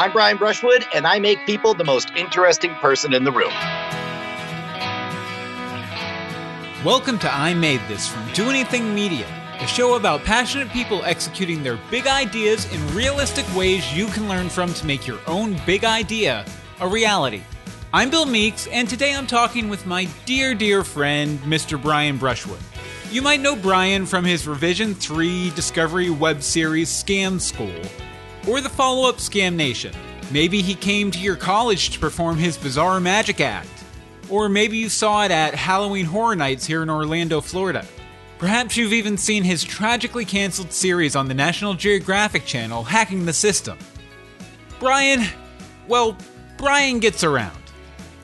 I'm Brian Brushwood, and I make people the most interesting person in the room. Welcome to I Made This from Do Anything Media, a show about passionate people executing their big ideas in realistic ways you can learn from to make your own big idea a reality. I'm Bill Meeks, and today I'm talking with my dear, dear friend, Mr. Brian Brushwood. You might know Brian from his Revision 3 Discovery web series Scam School, or the follow up Scam Nation. Maybe he came to your college to perform his bizarre magic act. Or maybe you saw it at Halloween Horror Nights here in Orlando, Florida. Perhaps you've even seen his tragically canceled series on the National Geographic Channel, Hacking the System. Brian, well, Brian gets around.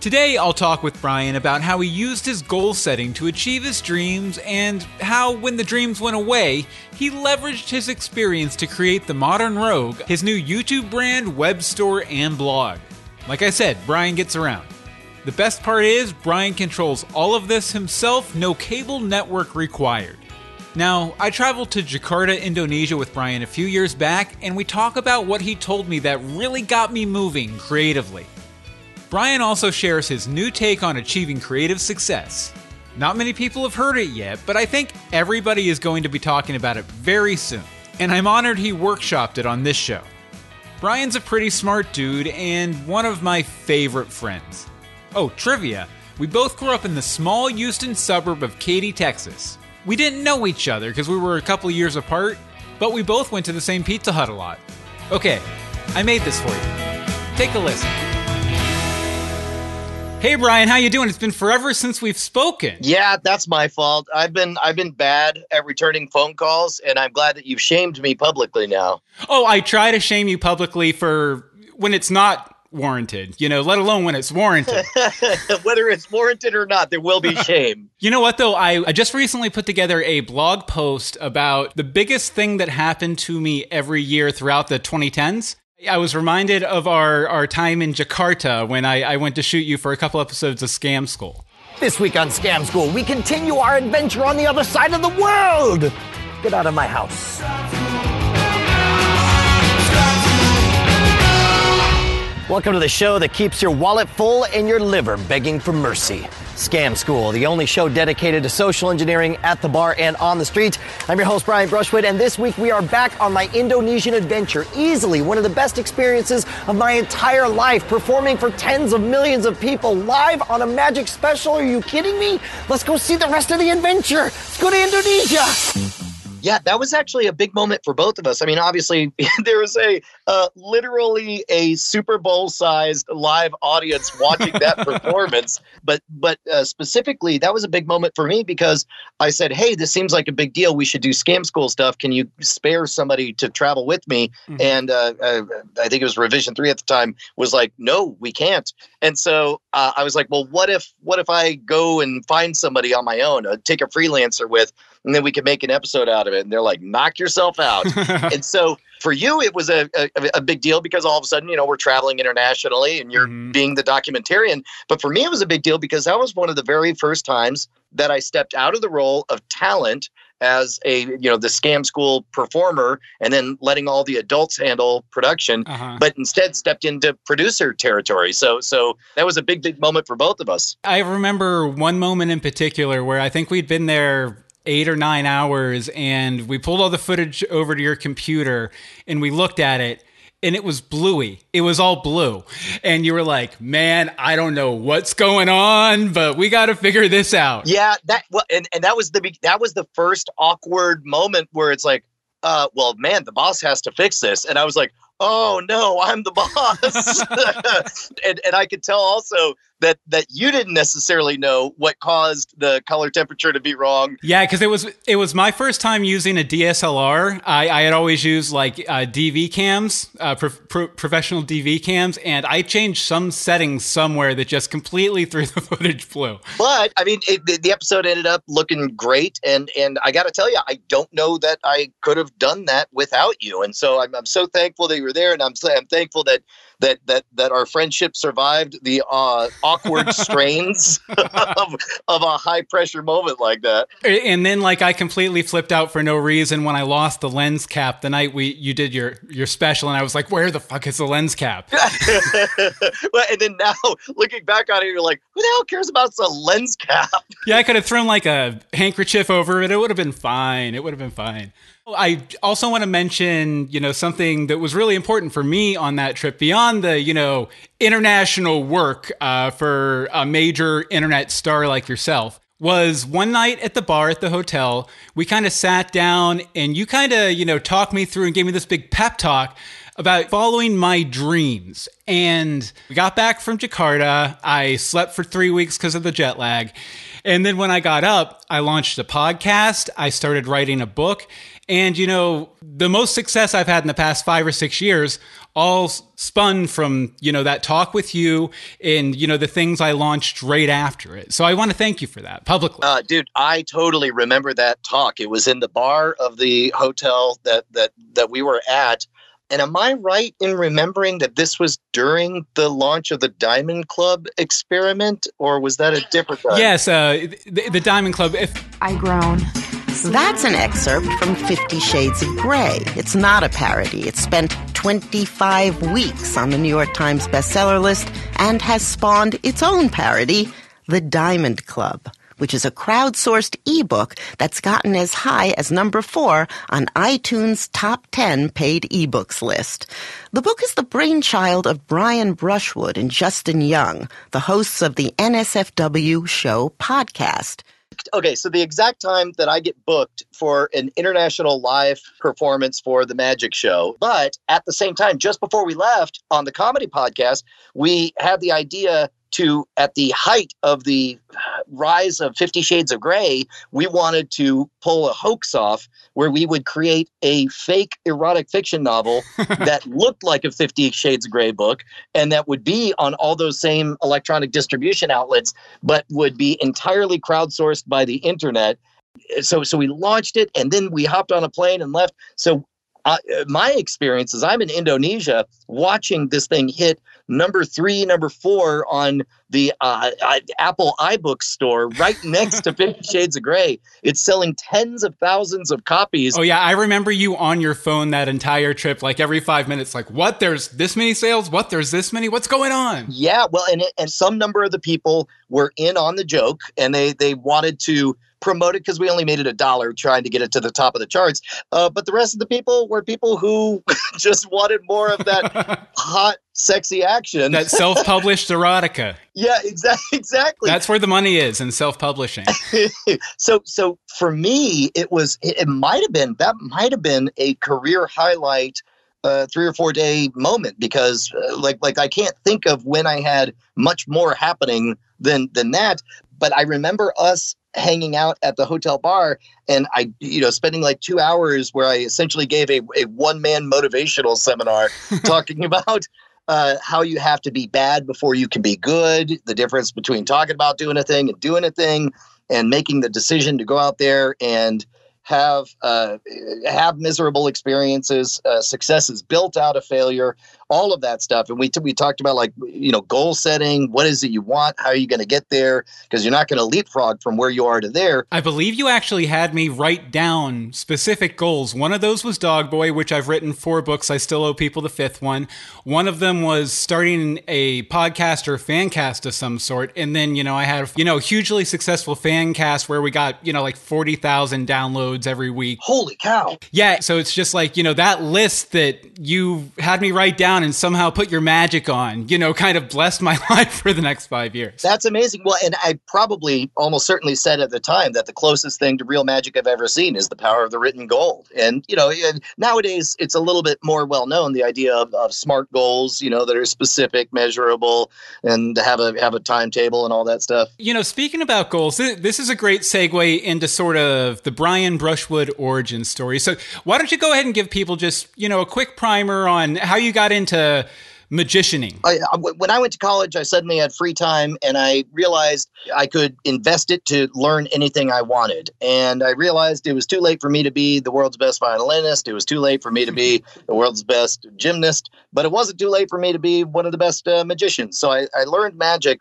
Today, I'll talk with Brian about how he used his goal setting to achieve his dreams and how, when the dreams went away, he leveraged his experience to create the Modern Rogue, his new YouTube brand, web store, and blog. Like I said, Brian gets around. The best part is, Brian controls all of this himself, no cable network required. Now, I traveled to Jakarta, Indonesia with Brian a few years back, and we talk about what he told me that really got me moving creatively. Brian also shares his new take on achieving creative success. Not many people have heard it yet, but I think everybody is going to be talking about it very soon, and I'm honored he workshopped it on this show. Brian's a pretty smart dude and one of my favorite friends. Oh, trivia. We both grew up in the small Houston suburb of Katy, Texas. We didn't know each other because we were a couple years apart, but we both went to the same Pizza Hut a lot. Okay, I made this for you. Take a listen. Hey Brian, how you doing? It's been forever since we've spoken. Yeah, that's my fault. I've been I've been bad at returning phone calls, and I'm glad that you've shamed me publicly now. Oh, I try to shame you publicly for when it's not warranted, you know, let alone when it's warranted. Whether it's warranted or not, there will be shame. you know what, though? I, I just recently put together a blog post about the biggest thing that happened to me every year throughout the 2010s. I was reminded of our, our time in Jakarta when I, I went to shoot you for a couple episodes of Scam School. This week on Scam School, we continue our adventure on the other side of the world. Get out of my house. Welcome to the show that keeps your wallet full and your liver begging for mercy. Scam School, the only show dedicated to social engineering at the bar and on the street. I'm your host, Brian Brushwood, and this week we are back on my Indonesian adventure. Easily one of the best experiences of my entire life, performing for tens of millions of people live on a magic special. Are you kidding me? Let's go see the rest of the adventure. Let's go to Indonesia yeah, that was actually a big moment for both of us. I mean, obviously, there was a uh, literally a Super Bowl sized live audience watching that performance, but but uh, specifically, that was a big moment for me because I said, "Hey, this seems like a big deal. We should do scam school stuff. Can you spare somebody to travel with me?" Mm-hmm. And uh, uh I think it was Revision Three at the time was like, "No, we can't." And so uh, I was like, "Well, what if what if I go and find somebody on my own, uh, take a freelancer with?" And then we could make an episode out of it. And they're like, knock yourself out. and so for you, it was a, a, a, big deal because all of a sudden, you know, we're traveling internationally and you're mm-hmm. being the documentarian. But for me, it was a big deal because that was one of the very first times that I stepped out of the role of talent as a you know the scam school performer and then letting all the adults handle production uh-huh. but instead stepped into producer territory so so that was a big big moment for both of us i remember one moment in particular where i think we'd been there eight or nine hours and we pulled all the footage over to your computer and we looked at it and it was bluey. It was all blue. And you were like, "Man, I don't know what's going on, but we got to figure this out." Yeah, that well and, and that was the that was the first awkward moment where it's like, uh, well, man, the boss has to fix this. And I was like, "Oh no, I'm the boss." and and I could tell also that that you didn't necessarily know what caused the color temperature to be wrong. Yeah, because it was it was my first time using a DSLR. I, I had always used like uh, DV cams, uh, pro- pro- professional DV cams, and I changed some settings somewhere that just completely threw the footage blue. But I mean, it, the, the episode ended up looking great, and and I got to tell you, I don't know that I could have done that without you, and so I'm, I'm so thankful that you were there, and I'm I'm thankful that that that that our friendship survived the uh, awkward strains of, of a high pressure moment like that. And then like I completely flipped out for no reason when I lost the lens cap the night we you did your your special and I was like, where the fuck is the lens cap? well, and then now looking back on it, you're like, who the hell cares about the lens cap? Yeah, I could have thrown like a handkerchief over it. It would have been fine. It would have been fine. I also want to mention, you know, something that was really important for me on that trip beyond the, you know, international work uh, for a major internet star like yourself was one night at the bar at the hotel. We kind of sat down and you kind of, you know, talked me through and gave me this big pep talk about following my dreams. And we got back from Jakarta. I slept for three weeks because of the jet lag. And then when I got up, I launched a podcast. I started writing a book. And, you know, the most success I've had in the past five or six years all spun from, you know, that talk with you and, you know, the things I launched right after it. So I want to thank you for that publicly. Uh, dude, I totally remember that talk. It was in the bar of the hotel that, that, that we were at. And am I right in remembering that this was during the launch of the Diamond Club experiment, or was that a different time? Yes, uh, the, the Diamond Club. If I groan. That's an excerpt from Fifty Shades of Grey. It's not a parody. It spent 25 weeks on the New York Times bestseller list and has spawned its own parody, The Diamond Club, which is a crowdsourced ebook that's gotten as high as number four on iTunes' top 10 paid ebooks list. The book is the brainchild of Brian Brushwood and Justin Young, the hosts of the NSFW show podcast okay, so the exact time that I get booked for an international live performance for the Magic Show, but at the same time, just before we left on the comedy podcast, we had the idea to at the height of the rise of 50 shades of gray we wanted to pull a hoax off where we would create a fake erotic fiction novel that looked like a 50 shades of gray book and that would be on all those same electronic distribution outlets but would be entirely crowdsourced by the internet. So so we launched it and then we hopped on a plane and left. So uh, my experience is I'm in Indonesia watching this thing hit number three, number four on the uh, Apple iBook store right next to Fifty Shades of Grey. It's selling tens of thousands of copies. Oh yeah, I remember you on your phone that entire trip, like every five minutes, like what? There's this many sales. What? There's this many. What's going on? Yeah, well, and and some number of the people were in on the joke, and they they wanted to promote it because we only made it a dollar trying to get it to the top of the charts. Uh, but the rest of the people were people who just wanted more of that hot, sexy action. That self-published erotica. yeah, exactly. Exactly. That's where the money is in self-publishing. so, so for me, it was. It, it might have been that might have been a career highlight. Uh, three or four day moment because uh, like like I can't think of when I had much more happening than than that. But I remember us hanging out at the hotel bar and I, you know, spending like two hours where I essentially gave a, a one man motivational seminar talking about uh, how you have to be bad before you can be good, the difference between talking about doing a thing and doing a thing, and making the decision to go out there and have uh, have miserable experiences, uh, successes built out of failure, all of that stuff. And we t- we talked about like you know goal setting. What is it you want? How are you going to get there? Because you're not going to leapfrog from where you are to there. I believe you actually had me write down specific goals. One of those was Dog Boy, which I've written four books. I still owe people the fifth one. One of them was starting a podcast or fan cast of some sort. And then you know I had you know hugely successful fan cast where we got you know like forty thousand downloads every week. Holy cow. Yeah. So it's just like, you know, that list that you had me write down and somehow put your magic on, you know, kind of blessed my life for the next five years. That's amazing. Well, and I probably almost certainly said at the time that the closest thing to real magic I've ever seen is the power of the written goal. And, you know, nowadays it's a little bit more well known, the idea of, of smart goals, you know, that are specific, measurable, and have a have a timetable and all that stuff. You know, speaking about goals, this is a great segue into sort of the Brian Brushwood origin story. So why don't you go ahead and give people just, you know, a quick primer on how you got into magicianing? I, when I went to college, I suddenly had free time and I realized I could invest it to learn anything I wanted. And I realized it was too late for me to be the world's best violinist. It was too late for me to be the world's best gymnast, but it wasn't too late for me to be one of the best uh, magicians. So I, I learned magic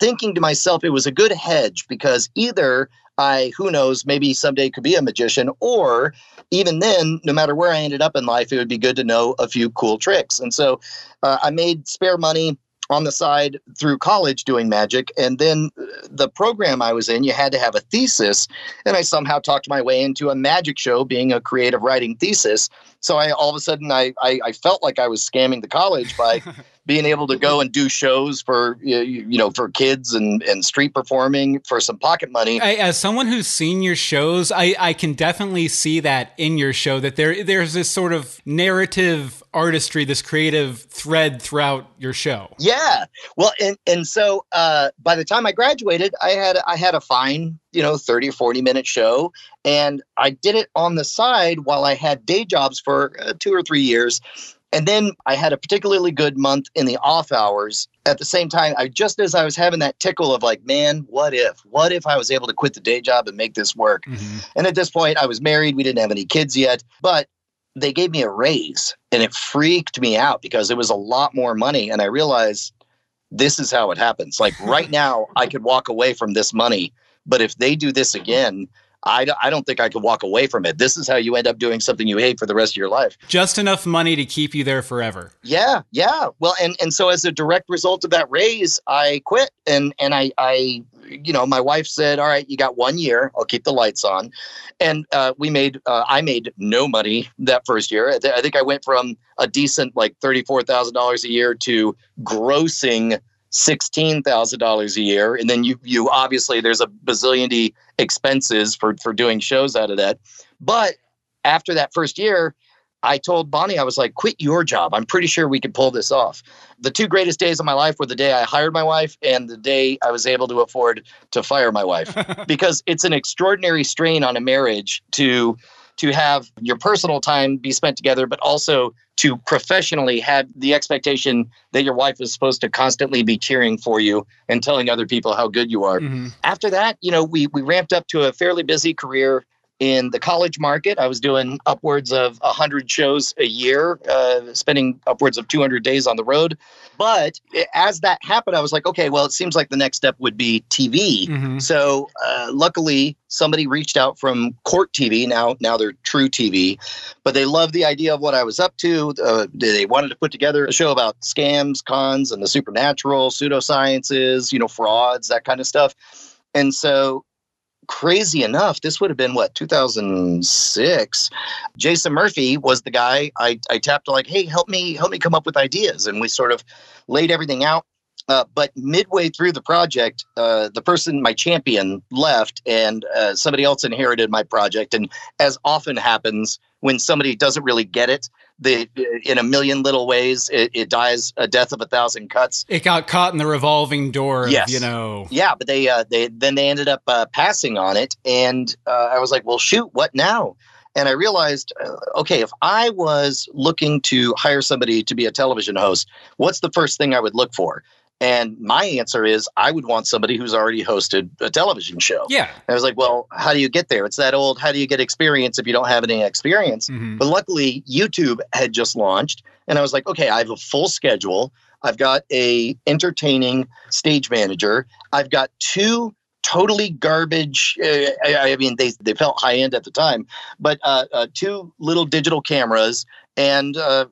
thinking to myself it was a good hedge because either I, who knows, maybe someday could be a magician, or even then, no matter where I ended up in life, it would be good to know a few cool tricks. And so uh, I made spare money on the side through college doing magic. And then uh, the program I was in, you had to have a thesis. And I somehow talked my way into a magic show being a creative writing thesis. So I all of a sudden I, I, I felt like I was scamming the college by being able to go and do shows for you know for kids and and street performing for some pocket money. I, as someone who's seen your shows, I I can definitely see that in your show that there there's this sort of narrative artistry, this creative thread throughout your show. Yeah, well, and and so uh, by the time I graduated, I had I had a fine you know 30 or 40 minute show and i did it on the side while i had day jobs for uh, two or three years and then I had a particularly good month in the off hours. At the same time, I just as I was having that tickle of like, man, what if? What if I was able to quit the day job and make this work? Mm-hmm. And at this point, I was married. We didn't have any kids yet, but they gave me a raise and it freaked me out because it was a lot more money. And I realized this is how it happens. Like right now, I could walk away from this money, but if they do this again, I, I don't think I could walk away from it. This is how you end up doing something you hate for the rest of your life. Just enough money to keep you there forever. Yeah, yeah. Well, and and so as a direct result of that raise, I quit, and and I I you know my wife said, all right, you got one year. I'll keep the lights on, and uh, we made uh, I made no money that first year. I, th- I think I went from a decent like thirty four thousand dollars a year to grossing sixteen thousand dollars a year, and then you you obviously there's a bazillion expenses for for doing shows out of that. But after that first year, I told Bonnie I was like, "Quit your job. I'm pretty sure we could pull this off." The two greatest days of my life were the day I hired my wife and the day I was able to afford to fire my wife, because it's an extraordinary strain on a marriage to to have your personal time be spent together, but also to professionally have the expectation that your wife is supposed to constantly be cheering for you and telling other people how good you are. Mm-hmm. After that, you know, we we ramped up to a fairly busy career in the college market. I was doing upwards of 100 shows a year, uh, spending upwards of 200 days on the road. But as that happened, I was like, okay, well, it seems like the next step would be TV. Mm-hmm. So uh, luckily, somebody reached out from Court TV. Now, now they're truTV, but they loved the idea of what I was up to. Uh, they wanted to put together a show about scams, cons, and the supernatural, pseudosciences, you know, frauds, that kind of stuff. And so crazy enough, this would have been what 2006. Jason Murphy was the guy I, I tapped like, hey, help me help me come up with ideas, and we sort of laid everything out. Uh, but midway through the project, uh, the person, my champion, left, and uh, somebody else inherited my project. And as often happens when somebody doesn't really get it, the in a million little ways it, it, dies a death of a thousand cuts. It got caught in the revolving door yes. you know. Yeah but they uh they then they ended up uh, passing on it and uh, i was like well shoot what now? And i realized uh, okay if i was looking to hire somebody to be a television host what's the first thing i would look for and my answer is I would want somebody who's already hosted a television show. Yeah. And I was like, well, how do you get there? It's that old, how do you get experience if you don't have any experience? Mm-hmm. But luckily, YouTube had just launched. And I was like, okay, I have a full schedule. I've got a entertaining stage manager. I've got two totally garbage. Uh, I, I, mean, they, they felt high end at the time, but uh, uh, two little digital cameras and uh,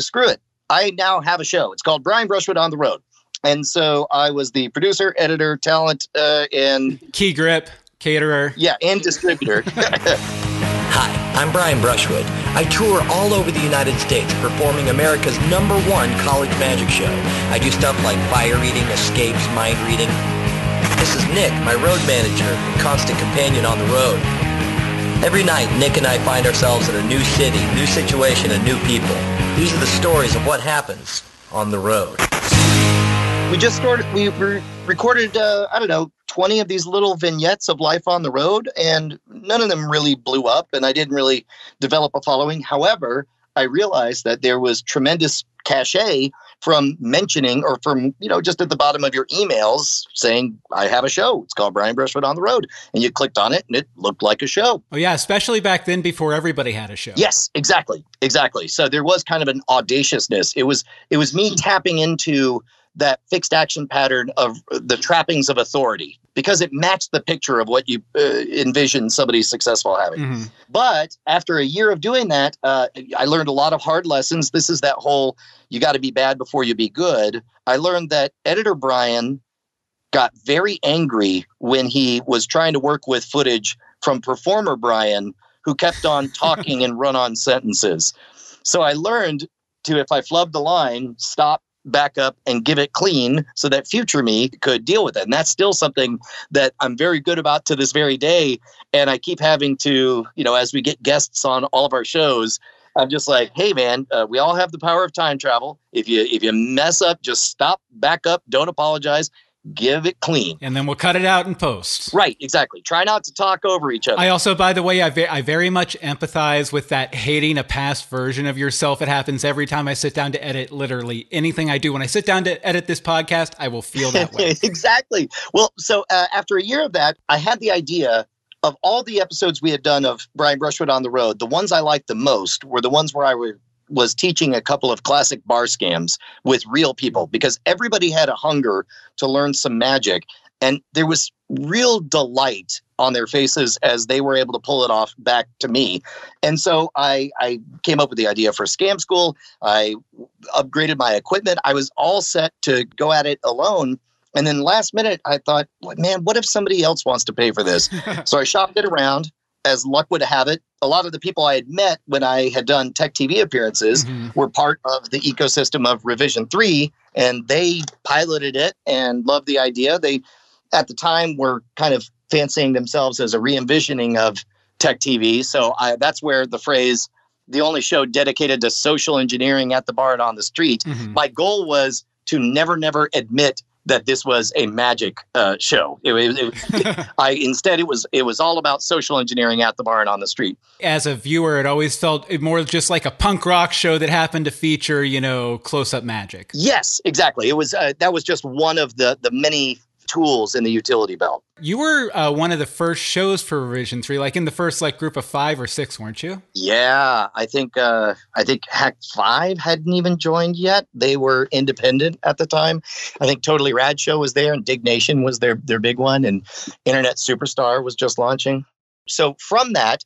screw it. I now have a show. It's called Brian Brushwood on the Road. And so I was the producer, editor, talent, uh, and key grip, caterer. Yeah, and distributor. Hi, I'm Brian Brushwood. I tour all over the United States performing America's number one college magic show. I do stuff like fire eating, escapes, mind reading. This is Nick, my road manager and constant companion on the road. Every night, Nick and I find ourselves in a new city, new situation, and new people. These are the stories of what happens on the road we just started we re- recorded uh, i don't know 20 of these little vignettes of life on the road and none of them really blew up and i didn't really develop a following. However i realized that there was tremendous cachet from mentioning or from you know just at the bottom of your emails saying i have a show. It's called brian brushwood on the road. And you clicked on it and it looked like a show. Oh yeah especially back then before everybody had a show. Yes exactly exactly. So there was kind of an audaciousness. It was it was me tapping into that fixed action pattern of the trappings of authority because it matched the picture of what you uh, envision somebody successful having. Mm-hmm. But after a year of doing that, uh, I learned a lot of hard lessons. This is that whole you got to be bad before you be good. I learned that editor Brian got very angry when he was trying to work with footage from performer Brian, who kept on talking in run on sentences. So I learned to, if I flubbed the line, stop, back up, and give it clean so that future me could deal with it. And that's still something that I'm very good about to this very day. And I keep having to, you know, as we get guests on all of our shows, I'm just like, hey man, uh, we all have the power of time travel. If you if you mess up, just stop, back up, don't apologize, give it clean. And then we'll cut it out in post. Right, exactly. Try not to talk over each other. I also, by the way, I, ve- I very much empathize with that hating a past version of yourself. It happens every time I sit down to edit literally anything I do. When I sit down to edit this podcast, I will feel that way. exactly. Well, so uh, after a year of that, I had the idea of all the episodes we had done of Brian Brushwood on the road, the ones I liked the most were the ones where I were was teaching a couple of classic bar scams with real people because everybody had a hunger to learn some magic and there was real delight on their faces as they were able to pull it off back to me. And so I, I came up with the idea for Scam School. I upgraded my equipment. I was all set to go at it alone. And then last minute, I thought, man, what if somebody else wants to pay for this? so I shopped it around. As luck would have it, a lot of the people I had met when I had done tech TV appearances Mhm. were part of the ecosystem of Revision 3, and they piloted it and loved the idea. They, at the time, were kind of fancying themselves as a re envisioning of tech TV. So I, that's where the phrase, the only show dedicated to social engineering at the bar and on the street, Mhm. my goal was to never, never admit that this was a magic uh, show. It, was- it, I instead it was it was all about social engineering at the bar and on the street. As a viewer, it always felt more just like a punk rock show that happened to feature, you know, close up magic. Yes, exactly. It was uh, that was just one of the the many tools in the utility belt. You were uh, one of the first shows for Revision 3, like in the first like group of five or six, weren't you? Yeah, I think uh, I think Hack Five hadn't even joined yet. They were independent at the time. I think Totally Rad Show was there, and Diggnation was their their big one, and Internet Superstar was just launching. So from that,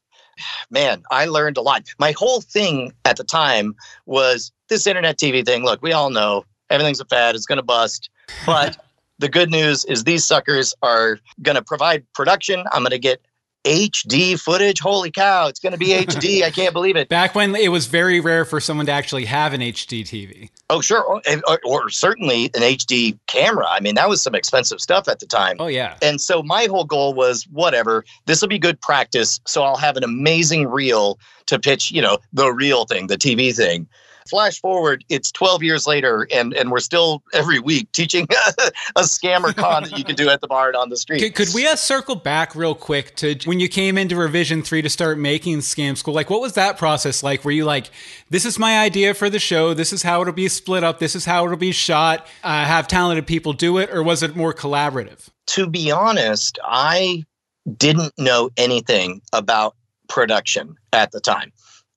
man, I learned a lot. My whole thing at the time was this internet TV thing. Look, we all know everything's a fad; it's going to bust, but the good news is these suckers are going to provide production. I'm going to get HD footage. Holy cow, it's going to be HD. I can't believe it. Back when it was very rare for someone to actually have an HD TV. Oh, sure. Oh, or, or, or certainly an HD camera. I mean, that was some expensive stuff at the time. Oh, yeah. And so my whole goal was whatever, this will be good practice. So I'll have an amazing reel to pitch, you know, the real thing, the TV thing. Flash forward, it's 12 years later, and, and we're still every week teaching a scammer con that you can do at the bar and on the street. Could, could we uh, circle back real quick to when you came into Revision 3 to start making Scam School? Like, what was that process like? Were you like, this is my idea for the show, this is how it'll be split up, this is how it'll be shot, uh, have talented people do it, or was it more collaborative? to be honest, I didn't know anything about production at the time.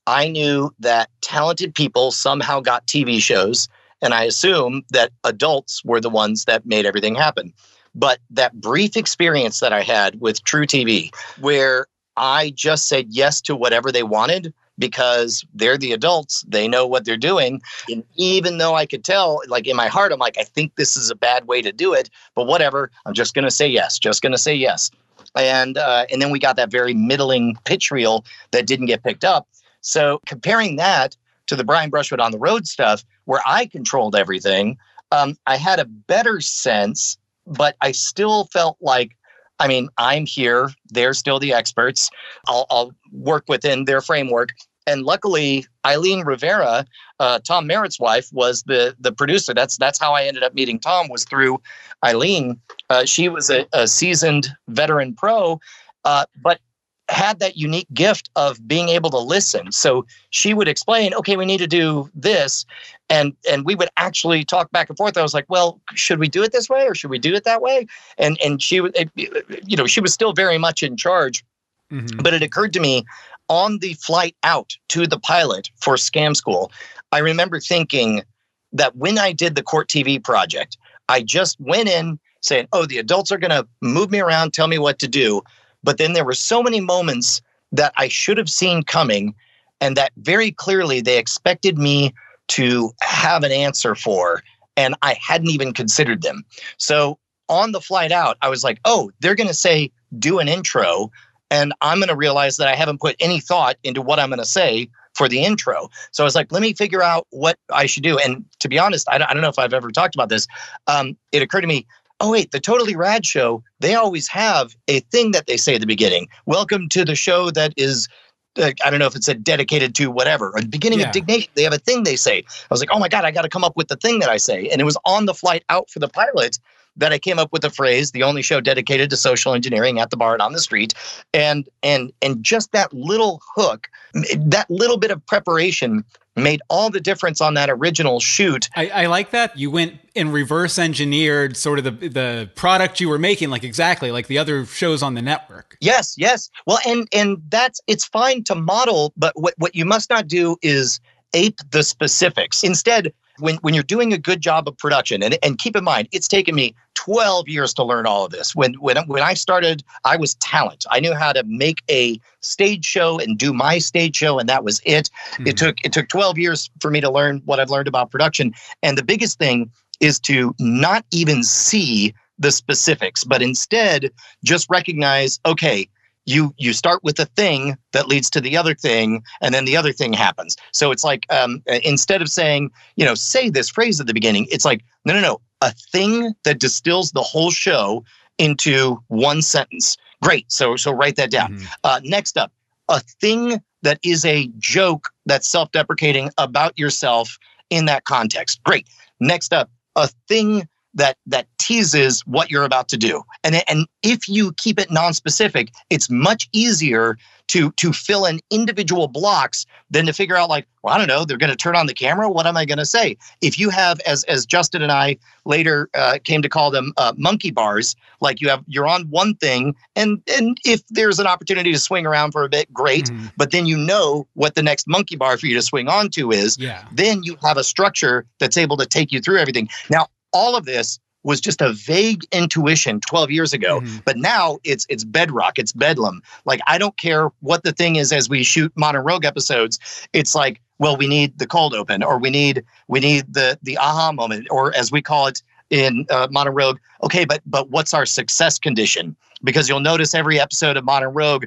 I knew that talented people somehow got TV shows, and I assume that adults were the ones that made everything happen. But that brief experience that I had with truTV, where I just said yes to whatever they wanted because they're the adults, they know what they're doing. And even though I could tell, like in my heart, I'm like, I think this is a bad way to do it, but whatever, I'm just going to say yes, just going to say yes. And uh, and then we got that very middling pitch reel that didn't get picked up. So comparing that to the Brian Brushwood on the road stuff, where I controlled everything, um, I had a better sense, but I still felt like, I mean, I'm here. They're still the experts. I'll, I'll work within their framework. And luckily, Eileen Rivera, uh, Tom Merritt's wife, was the the producer. That's that's how I ended up meeting Tom. Was through Eileen. Uh, she was a, a seasoned veteran pro, uh, but had that unique gift of being able to listen. So she would explain, okay, we need to do this. And and we would actually talk back and forth. I was like, well, should we do it this way or should we do it that way? And and she would, you know, she was still very much in charge. Mhm. But it occurred to me on the flight out to the pilot for Scam School, I remember thinking that when I did the Court TV project, I just went in saying, oh, the adults are going to move me around, tell me what to do. But then there were so many moments that I should have seen coming and that very clearly they expected me to have an answer for. And I hadn't even considered them. So on the flight out, I was like, oh, they're going to say, do an intro. And I'm going to realize that I haven't put any thought into what I'm going to say for the intro. So I was like, let me figure out what I should do. And to be honest, I don't, I don't know if I've ever talked about this. Um, it occurred to me, oh, wait, the Totally Rad show, they always have a thing that they say at the beginning. Welcome to the show that is uh, I don't know if it's a dedicated to whatever. At the beginning Yeah. of Diggnation, they have a thing they say. I was like, oh my God, I got to come up with the thing that I say. And it was on the flight out for the pilot that I came up with the phrase, the only show dedicated to social engineering at the bar and on the street. And and and just that little hook, that little bit of preparation made all the difference on that original shoot. I, I like that you went and reverse engineered sort of the the product you were making, like exactly like the other shows on the network. Yes, yes. Well, and and that's it's fine to model, but what what you must not do is ape the specifics. Instead, when when you're doing a good job of production, and and keep in mind, it's taken me 12 years to learn all of this. When when when I started, I was talent. I knew how to make a stage show and do my stage show, and that was it. It hmm. took it took 12 years for me to learn what I've learned about production. And the biggest thing is to not even see the specifics, but instead just recognize, okay, you you start with a thing that leads to the other thing, and then the other thing happens. So it's like um, uh, instead of saying, you know, say this phrase at the beginning, it's like, no, no, no, a thing that distills the whole show into one sentence. Great. So so write that down. Mhm. Uh, next up, a thing that is a joke that's self-deprecating about yourself in that context. Great. Next up, a thing that that teases what you're about to do. And and if you keep it non-specific, it's much easier to to fill in individual blocks than to figure out like, well, I don't know, they're going to turn on the camera. What am I going to say? If you have, as as Justin and I later uh, came to call them, uh, monkey bars, like you have, you're on one thing, and and if there's an opportunity to swing around for a bit, great. Mhm. But then you know what the next monkey bar for you to swing onto is Yeah. then you have a structure that's able to take you through everything. Now, all of this was just a vague intuition 12 years ago, Mhm. but now it's it's bedrock, it's bedlam. Like I don't care what the thing is as we shoot Modern Rogue episodes, it's like, well, we need the cold open or we need we need the the aha moment or as we call it in uh, Modern Rogue, okay, but but what's our success condition? Because you'll notice every episode of Modern Rogue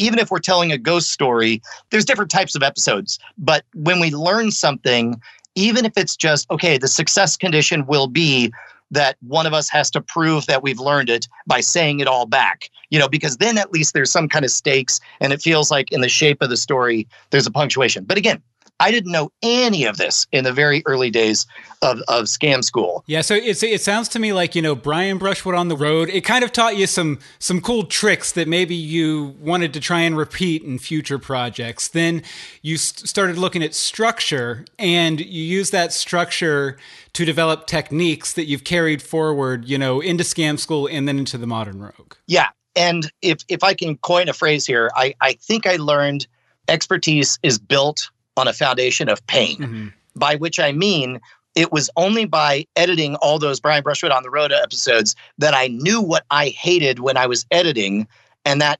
even if we're telling a ghost story, there's different types of episodes. But when we learn something, even if it's just, okay, the success condition will be that one of us has to prove that we've learned it by saying it all back, you know, because then at least there's some kind of stakes and it feels like in the shape of the story, there's a punctuation. But again, I didn't know any of this in the very early days of, of scam school. Yeah, so it's it sounds to me like you know Brian Brushwood on the road. It kind of taught you some some cool tricks that maybe you wanted to try and repeat in future projects. Then you s- started looking at structure, and you use that structure to develop techniques that you've carried forward, you know, into Scam School and then into the Modern Rogue. Yeah. And if if I can coin a phrase here, I, I think I learned expertise is built on a foundation of pain, Mhm. by which I mean it was only by editing all those Brian Brushwood on the road episodes that I knew what I hated when I was editing and that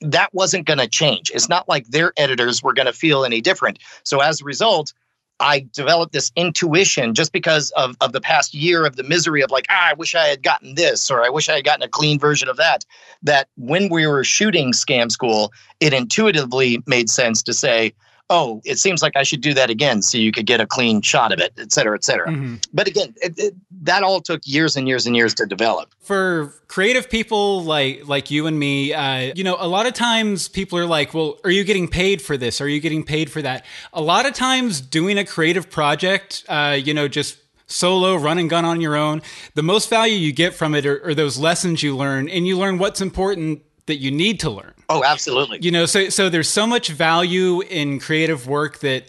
that wasn't going to change. It's not like their editors were going to feel any different. So as a result, I developed this intuition just because of, of the past year of the misery of like, ah, I wish I had gotten this or I wish I had gotten a clean version of that. That when we were shooting Scam School, it intuitively made sense to say, oh, it seems like I should do that again so you could get a clean shot of it, et cetera, et cetera. Mhm. But again, it, it, that all took years and years and years to develop. for creative people like like you and me uh, you know a lot of times people are like well are you getting paid for this are you getting paid for that a lot of times doing a creative project uh, you know just solo run and gun on your own the most value you get from it are, are those lessons you learn and you learn what's important that you need to learn Oh, absolutely. you know so so there's so much value in creative work that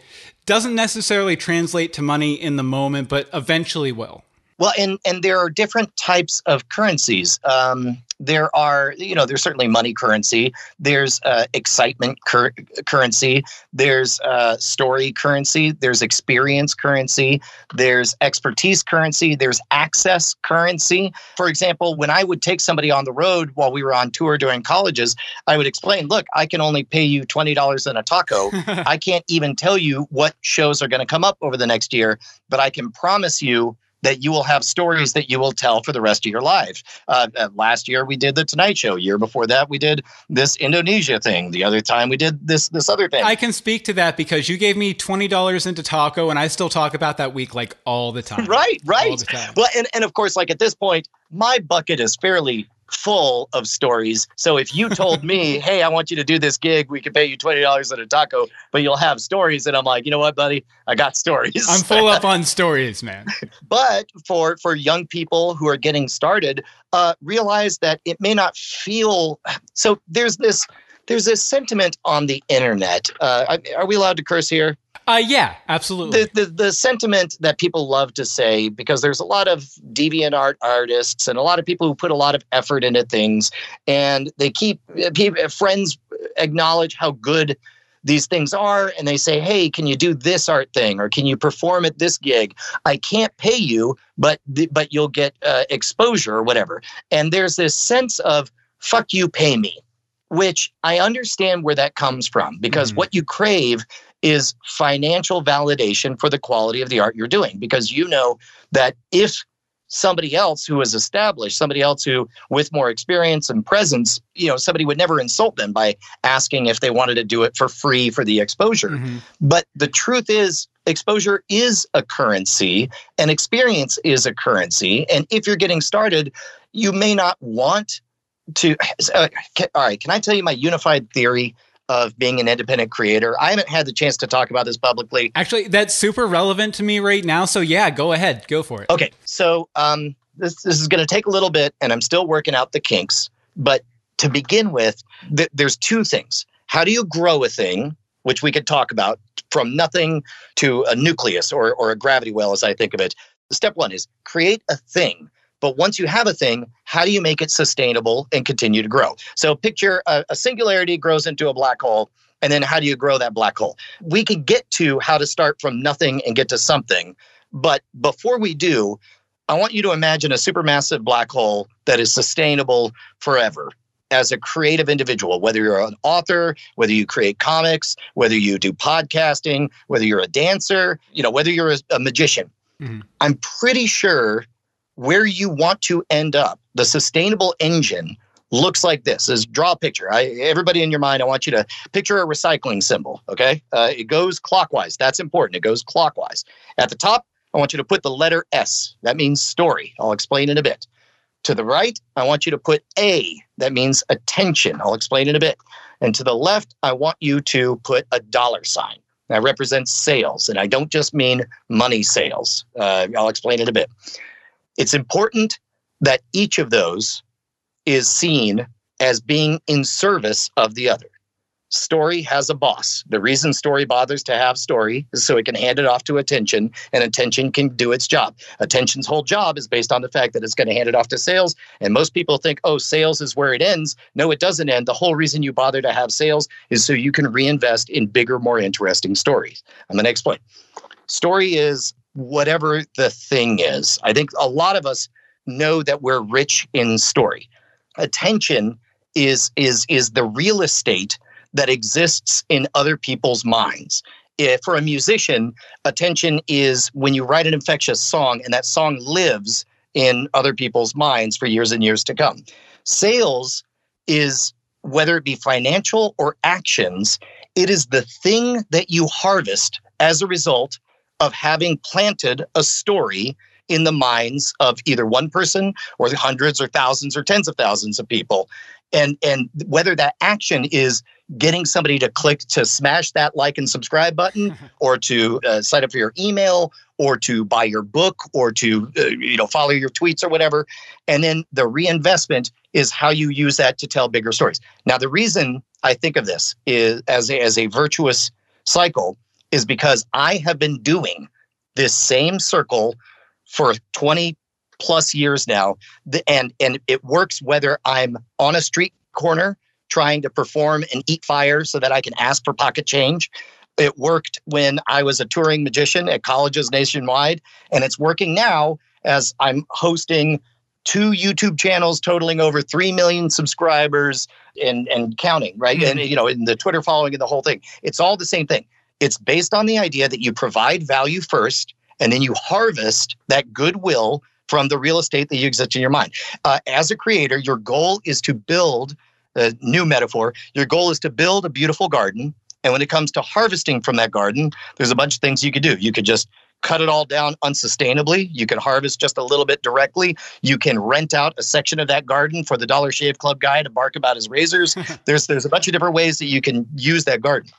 doesn't necessarily translate to money in the moment but eventually will Well, and and there are different types of currencies. Um, there are, you know, there's certainly money currency. There's uh, excitement cur- currency. There's uh, story currency. There's experience currency. There's expertise currency. There's access currency. For example, when I would take somebody on the road while we were on tour during colleges, I would explain, look, I can only pay you $20 in a taco. I can't even tell you what shows are going to come up over the next year, but I can promise you that you will have stories that you will tell for the rest of your life. Uh, uh, last year we did the Tonight Show. Year before that we did this Indonesia thing. The other time we did this this other thing. I can speak to that because you gave me twenty dollars into taco, and I still talk about that week like all the time. Right, right. Well, and and of course, like at this point, my bucket is fairly full of stories. So if you told me, hey, I want you to do this gig, we can pay you $20 at a taco, but you'll have stories. And I'm like, you know what, buddy? I got stories. I'm full up on stories, man. but for for young people who are getting started, uh, realize that it may not feel so there's this there's a sentiment on the internet. Uh, are we allowed to curse here? Uh, yeah, absolutely. The, the, the sentiment that people love to say because there's a lot of DeviantArt artists and a lot of people who put a lot of effort into things, and they keep people, friends acknowledge how good these things are and they say hey can you do this art thing or can you perform at this gig i can't pay you but but you'll get uh, exposure or whatever and there's this sense of fuck you pay me which i understand where that comes from because mm. what you crave is financial validation for the quality of the art you're doing because you know that if somebody else who is established somebody else who with more experience and presence you know somebody would never insult them by asking if they wanted to do it for free for the exposure mm-hmm. but the truth is exposure is a currency and experience is a currency and if you're getting started you may not want to uh, all right can i tell you my unified theory of being an independent creator. I haven't had the chance to talk about this publicly. Actually, that's super relevant to me right now. So yeah, go ahead, go for it. Okay, so um, this this is going to take a little bit, and I'm still working out the kinks. But to begin with, th- there's two things. How do you grow a thing, which we could talk about, from nothing to a nucleus or or a gravity well, as I think of it. Step one is create a thing but once you have a thing, how do you make it sustainable and continue to grow? So picture a, a singularity grows into a black hole. And then how do you grow that black hole? We can get to how to start from nothing and get to something. But before we do, I want you to imagine a supermassive black hole that is sustainable forever as a creative individual, whether you're an author, whether you create comics, whether you do podcasting, whether you're a dancer, you know, whether you're a, a magician. Mm-hmm. I'm pretty sure where you want to end up, the sustainable engine looks like this. Is draw a picture. I, everybody in your mind i want you to picture a recycling symbol okay? Uh, it goes clockwise. That's important. It goes clockwise. At the top i want you to put the letter s. That means story. I'll explain in a bit. To the right i want you to put a. That means attention. I'll explain in a bit. And to the left i want you to put a dollar sign. That represents sales. And i don't just mean money sales. Uh, i'll explain in a bit it's important that each of those is seen as being in service of the other. Story has a boss. The reason Story bothers to have Story is so it can hand it off to Attention and Attention can do its job. Attention's whole job is based on the fact that it's going to hand it off to Sales. And most people think, oh, Sales is where it ends. No, it doesn't end. The whole reason you bother to have Sales is so you can reinvest in bigger, more interesting stories. I'm going to explain. Story is whatever the thing is. I think a lot of us know that we're rich in story. Attention is is is the real estate that exists in other people's minds. If, for a musician, attention is when you write an infectious song and that song lives in other people's minds for years and years to come. Sales is whether it be financial or actions, it is the thing that you harvest as a result of having planted a story in the minds of either one person or hundreds or thousands or tens of thousands of people. And and whether that action is getting somebody to click to smash that like and subscribe button or to uh, sign up for your email or to buy your book or to uh, you know follow your tweets or whatever. And then the reinvestment is how you use that to tell bigger stories. Now the reason i think of this is as a, as a virtuous cycle is because I have been doing this same circle for 20 plus years now. And, and it works whether I'm on a street corner trying to perform and eat fire so that I can ask for pocket change. It worked when I was a touring magician at colleges nationwide, and it's working now as I'm hosting two YouTube channels totaling over 3 million subscribers and, and counting, right? Mm-hmm. And, you know, in the Twitter following and the whole thing. It's all the same thing. It's based on the idea that you provide value first and then you harvest that goodwill from the real estate that you exist in your mind. Uh, as a creator, your goal is to build a new metaphor. Your goal is to build a beautiful garden. And when it comes to harvesting from that garden, there's a bunch of things you could do. You could just cut it all down unsustainably. You can harvest just a little bit directly. You can rent out a section of that garden for the Dollar Shave Club guy to bark about his razors. there's there's a bunch of different ways that you can use that garden.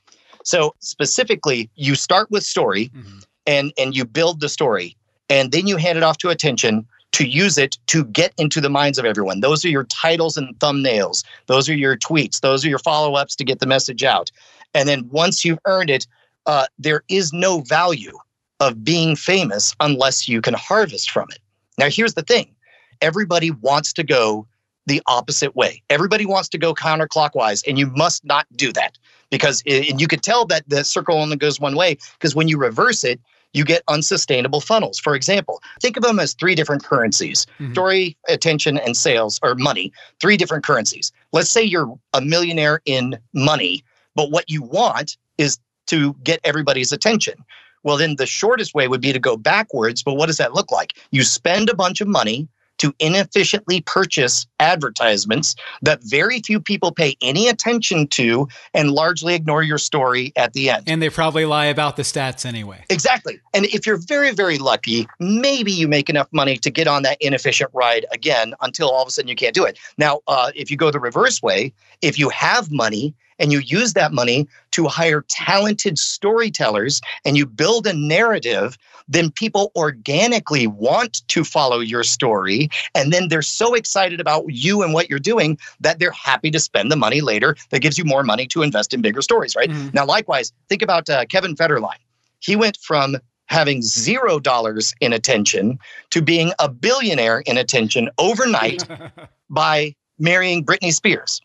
So specifically, you start with story mm-hmm. and and you build the story and then you hand it off to attention to use it to get into the minds of everyone. Those are your titles and thumbnails. Those are your tweets. Those are your follow-ups to get the message out. And then once you've earned it, uh, there is no value of being famous unless you can harvest from it. Now, here's the thing everybody wants to go the opposite way. Everybody wants to go counterclockwise, and you must not do that because and you could tell that the circle only goes one way because when you reverse it, you get unsustainable funnels. For example, think of them as three different currencies mm-hmm. story, attention, and sales or money, three different currencies. Let's say you're a millionaire in money, but what you want is to get everybody's attention. Well, then the shortest way would be to go backwards. But what does that look like? You spend a bunch of money to inefficiently purchase advertisements that very few people pay any attention to and largely ignore your story at the end. And they probably lie about the stats anyway. Exactly. And if you're very, very lucky, maybe you make enough money to get on that inefficient ride again until all of a sudden you can't do it. Now, uh, if you go the reverse way, if you have money and you use that money to hire talented storytellers and you build a narrative, then people organically want to follow your story. And then they're so excited about you and what you're doing that they're happy to spend the money later. That gives you more money to invest in bigger stories, right? Mm-hmm. Now, likewise, think about uh, Kevin Federline. He went from having zero dollars in attention to being a billionaire in attention overnight by marrying Britney Spears.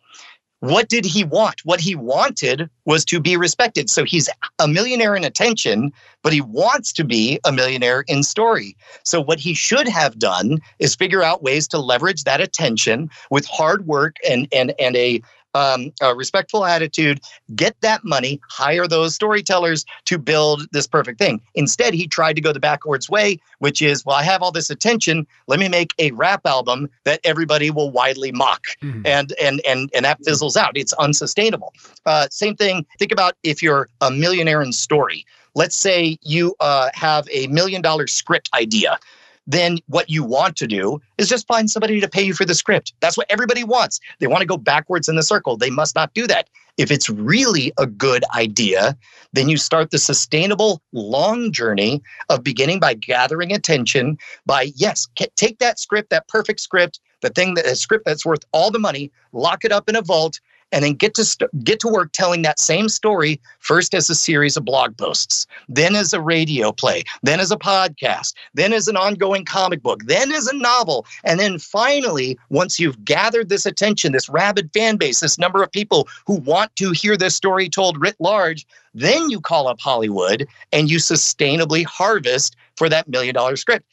What did he want? What he wanted was to be respected. So he's a millionaire in attention, but he wants to be a millionaire in story. So what he should have done is figure out ways to leverage that attention with hard work and and and a um, a respectful attitude, get that money, hire those storytellers to build this perfect thing. Instead, he tried to go the backwards way, which is, well, I have all this attention. Let me make a rap album that everybody will widely mock, mm-hmm. and and and and that fizzles out. It's unsustainable. Uh, same thing. Think about if you're a millionaire in story. Let's say you uh, have a million dollar script idea then what you want to do is just find somebody to pay you for the script. That's what everybody wants. They want to go backwards in the circle. They must not do that. If it's really a good idea, then you start the sustainable long journey of beginning by gathering attention by, yes, take that script, that perfect script, the thing that a script that's worth all the money, lock it up in a vault, and then get to st- get to work telling that same story first as a series of blog posts, then as a radio play, then as a podcast, then as an ongoing comic book, then as a novel, and then finally, once you've gathered this attention, this rabid fan base, this number of people who want to hear this story told writ large, then you call up Hollywood and you sustainably harvest for that million dollar script.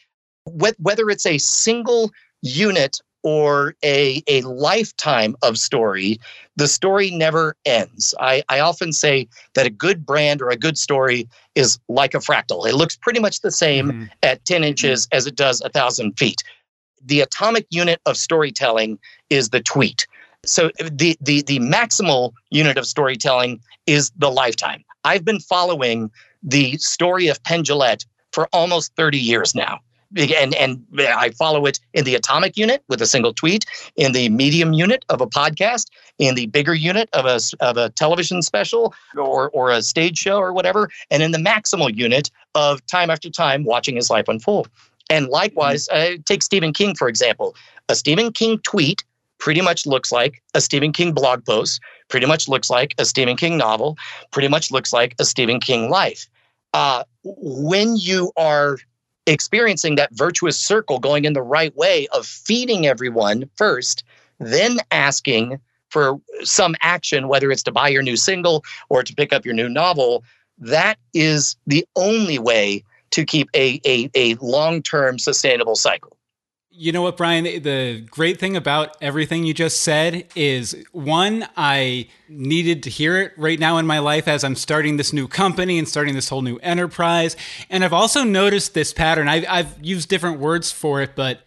Whether it's a single unit or a, a lifetime of story, the story never ends. I, I often say that a good brand or a good story is like a fractal. It looks pretty much the same mm-hmm. at 10 inches as it does a thousand feet. The atomic unit of storytelling is the tweet. So the, the, the maximal unit of storytelling is the lifetime. I've been following the story of Penn for almost 30 years now and and I follow it in the atomic unit with a single tweet, in the medium unit of a podcast, in the bigger unit of a of a television special or or a stage show or whatever, and in the maximal unit of time after time watching his life unfold. And likewise, mm-hmm. uh, take Stephen King for example. A Stephen King tweet pretty much looks like a Stephen King blog post, pretty much looks like a Stephen King novel, pretty much looks like a Stephen King life. Uh, when you are experiencing that virtuous circle going in the right way of feeding everyone first, then asking for some action, whether it's to buy your new single or to pick up your new novel, that is the only way to keep a, a, a long term sustainable cycle. You know what, Brian? The great thing about everything you just said is one, I needed to hear it right now in my life as I'm starting this new company and starting this whole new enterprise. And I've also noticed this pattern. I've, I've used different words for it, but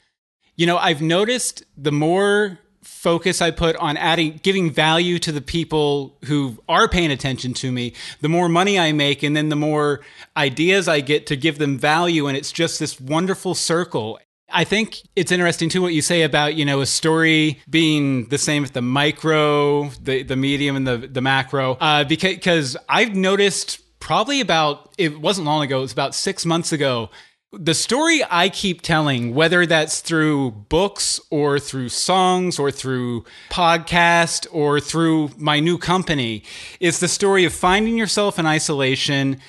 you know, I've noticed the more focus I put on adding, giving value to the people who are paying attention to me, the more money I make, and then the more ideas I get to give them value. And it's just this wonderful circle. I think it's interesting too what you say about, you know, a story being the same at the micro, the, the medium, and the, the macro. Uh, because, because I've noticed probably about, it wasn't long ago, it was about six months ago. The story I keep telling, whether that's through books or through songs or through podcast or through my new company, is the story of finding yourself in isolation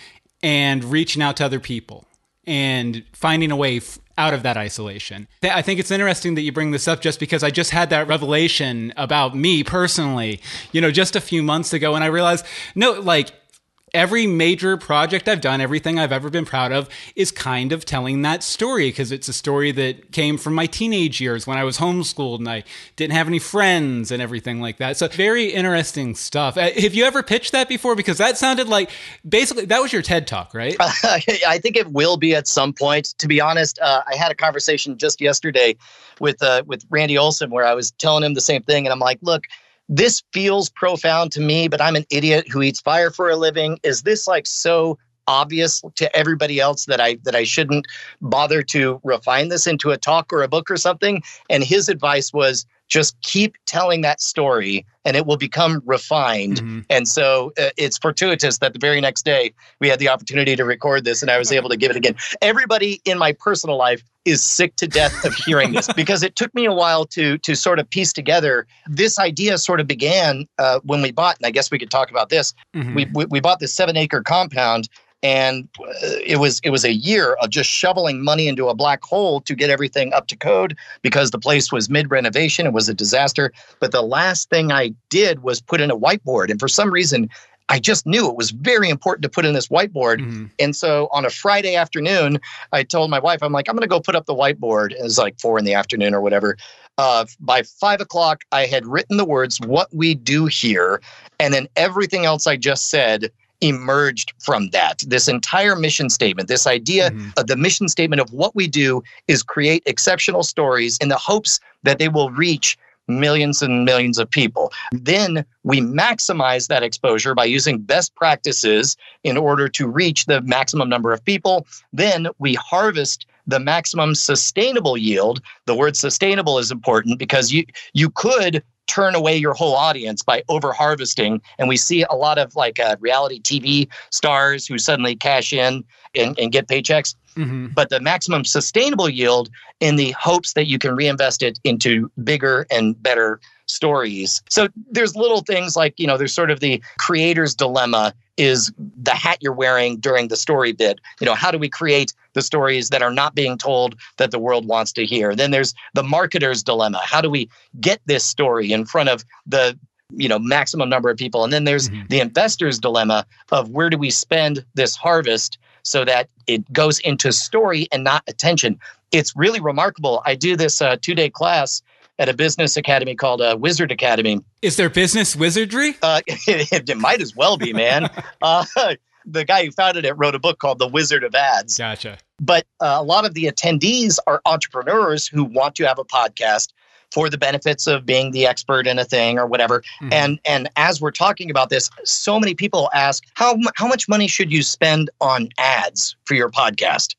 and reaching out to other people and finding a way f- out of that isolation. I think it's interesting that you bring this up just because I just had that revelation about me personally, you know, just a few months ago. And I realized, no, like, every major project I've done, everything I've ever been proud of, is kind of telling that story because it's a story that came from my teenage years when I was homeschooled and I didn't have any friends and everything like that. So, very interesting stuff. Uh, have you ever pitched that before? Because that sounded like basically that was your TED talk, right? I think it will be at some point. To be honest, uh, I had a conversation just yesterday with uh, with Randy Olson where I was telling him the same thing, and I'm like, look this feels profound to me, but I'm an idiot who eats fire for a living. Is this like so obvious to everybody else that I that I shouldn't bother to refine this into a talk or a book or something? And his advice was just keep telling that story and it will become refined. Mm-hmm. And so uh, it's fortuitous that the very next day we had the opportunity to record this and I was able to give it again. Everybody in my personal life is sick to death of hearing this because it took me a while to to sort of piece together. This idea sort of began uh, when we bought, and I guess we could talk about this. Mm-hmm. We, we, we bought this seven acre compound and uh, it was it was a year of just shoveling money into a black hole to get everything up to code because the place was mid renovation it was a disaster but the last thing i did was put in a whiteboard and for some reason I just knew it was very important to put in this whiteboard. Mm-hmm. And so on a Friday afternoon, I told my wife, I'm like, I'm going to go put up the whiteboard. It was like four in the afternoon or whatever. Uh, by five o'clock, I had written the words, what we do here. And then everything else I just said emerged from that. This entire mission statement, this idea mm-hmm. of the mission statement of what we do is create exceptional stories in the hopes that they will reach millions and millions of people. Then we maximize that exposure by using best practices in order to reach the maximum number of people. Then we harvest the maximum sustainable yield. The word sustainable is important because you you could turn away your whole audience by over harvesting. And we see a lot of like uh, reality TV stars who suddenly cash in and, and get paychecks. Mm-hmm. But the maximum sustainable yield in the hopes that you can reinvest it into bigger and better stories. So there's little things like, you know, there's sort of the creator's dilemma is the hat you're wearing during the story bit. You know, how do we create the stories that are not being told that the world wants to hear? Then there's the marketer's dilemma. How do we get this story in front of the you know maximum number of people and then there's mm-hmm. the investor's dilemma of where do we spend this harvest so that it goes into story and not attention it's really remarkable i do this uh, two day class at a business academy called uh, Wizard Academy. Is there business wizardry? Uh, it, it, might as well be, man. uh, the guy who founded it wrote a book called The Wizard of Ads. Gotcha. But uh, a lot of the attendees are entrepreneurs who want to have a podcast for the benefits of being the expert in a thing or whatever. Mm-hmm. And and as we're talking about this, so many people ask how how much money should you spend on ads for your podcast?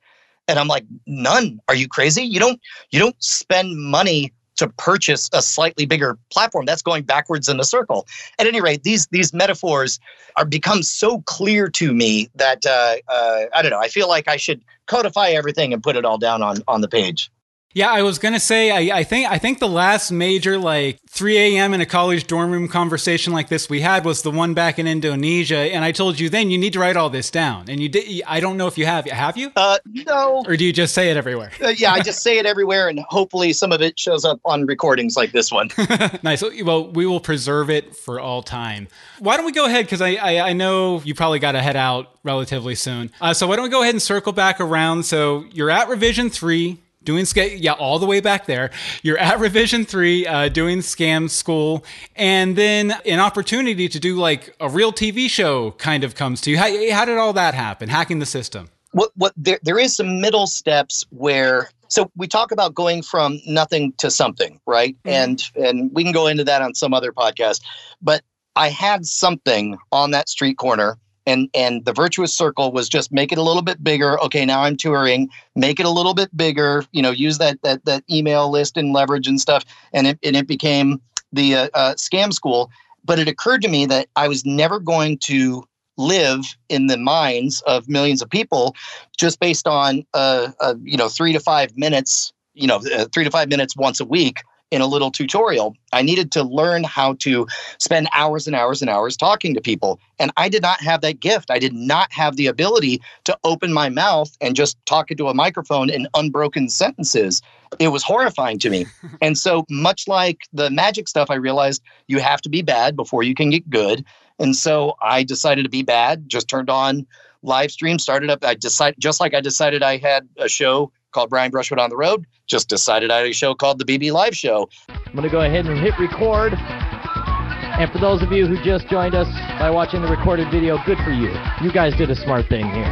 And I'm like, none. Are you crazy? You don't you don't spend money to purchase a slightly bigger platform. That's going backwards in the circle. At any rate, these these metaphors are become so clear to me that uh, uh, I don't know. I feel like I should codify everything and put it all down on on the page. Yeah, I was gonna say I, I think I think the last major like 3 a.m. in a college dorm room conversation like this we had was the one back in Indonesia, and I told you then you need to write all this down, and you did. I don't know if you have. Have you? Uh, no. Or do you just say it everywhere? Uh, yeah, I just say it everywhere, and hopefully some of it shows up on recordings like this one. nice. Well, we will preserve it for all time. Why don't we go ahead? Because I, I, I know you probably got to head out relatively soon. Uh, so why don't we go ahead and circle back around? So you're at Revision3 doing scam yeah all the way back there. You're at Revision3 uh, doing scam school and then an opportunity to do like a real tv show kind of comes to you. How, how did all that happen hacking the system? What what there, there is some middle steps where so we talk about going from nothing to something right? Mm-hmm. and and we can go into that on some other podcast but i had something on that street corner and and the virtuous circle was just make it a little bit bigger. Okay now i'm touring. Make it a little bit bigger you know use that that that email list and leverage and stuff. And it, and it became the uh, uh, scam school. But it occurred to me that i was never going to live in the minds of millions of people just based on uh, uh you know three to five minutes you know uh, three to five minutes once a week in a little tutorial. I needed to learn how to spend hours and hours and hours talking to people. And I did not have that gift. I did not have the ability to open my mouth and just talk into a microphone in unbroken sentences. It was horrifying to me. and so, much like the magic stuff, I realized you have to be bad before you can get good. And so I decided to be bad, just turned on live stream, started up. I decided, just like I decided I had a show called Brian Brushwood on the Road. Just decided I had a show called the BB Live Show. I'm going to go ahead and hit record. And for those of you who just joined us by watching the recorded video, good for you. You guys did a smart thing here.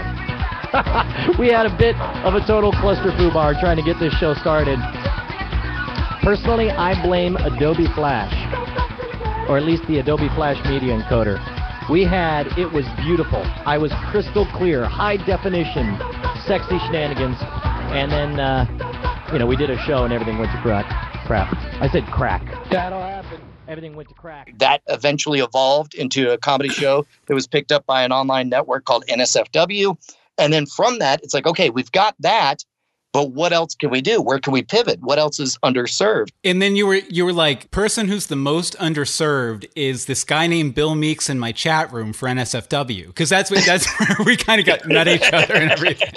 we had a bit of a total clusterfubar trying to get this show started. Personally, I blame Adobe Flash, or at least the Adobe Flash Media Encoder. We had, it was beautiful. I was crystal clear, high definition, sexy shenanigans and then, uh, you know, we did a show and everything went to crack. Crap. I said crack. That'll happen. Everything went to crack. That eventually evolved into a comedy show that was picked up by an online network called NSFW. And then from that, it's like, okay, we've got that but what else can we do? Where can we pivot? What else is underserved? And then you were you were like person who's the most underserved is this guy named bill meeks in my chat room for nsfw because that's what that's where we kind of got met each other and everything.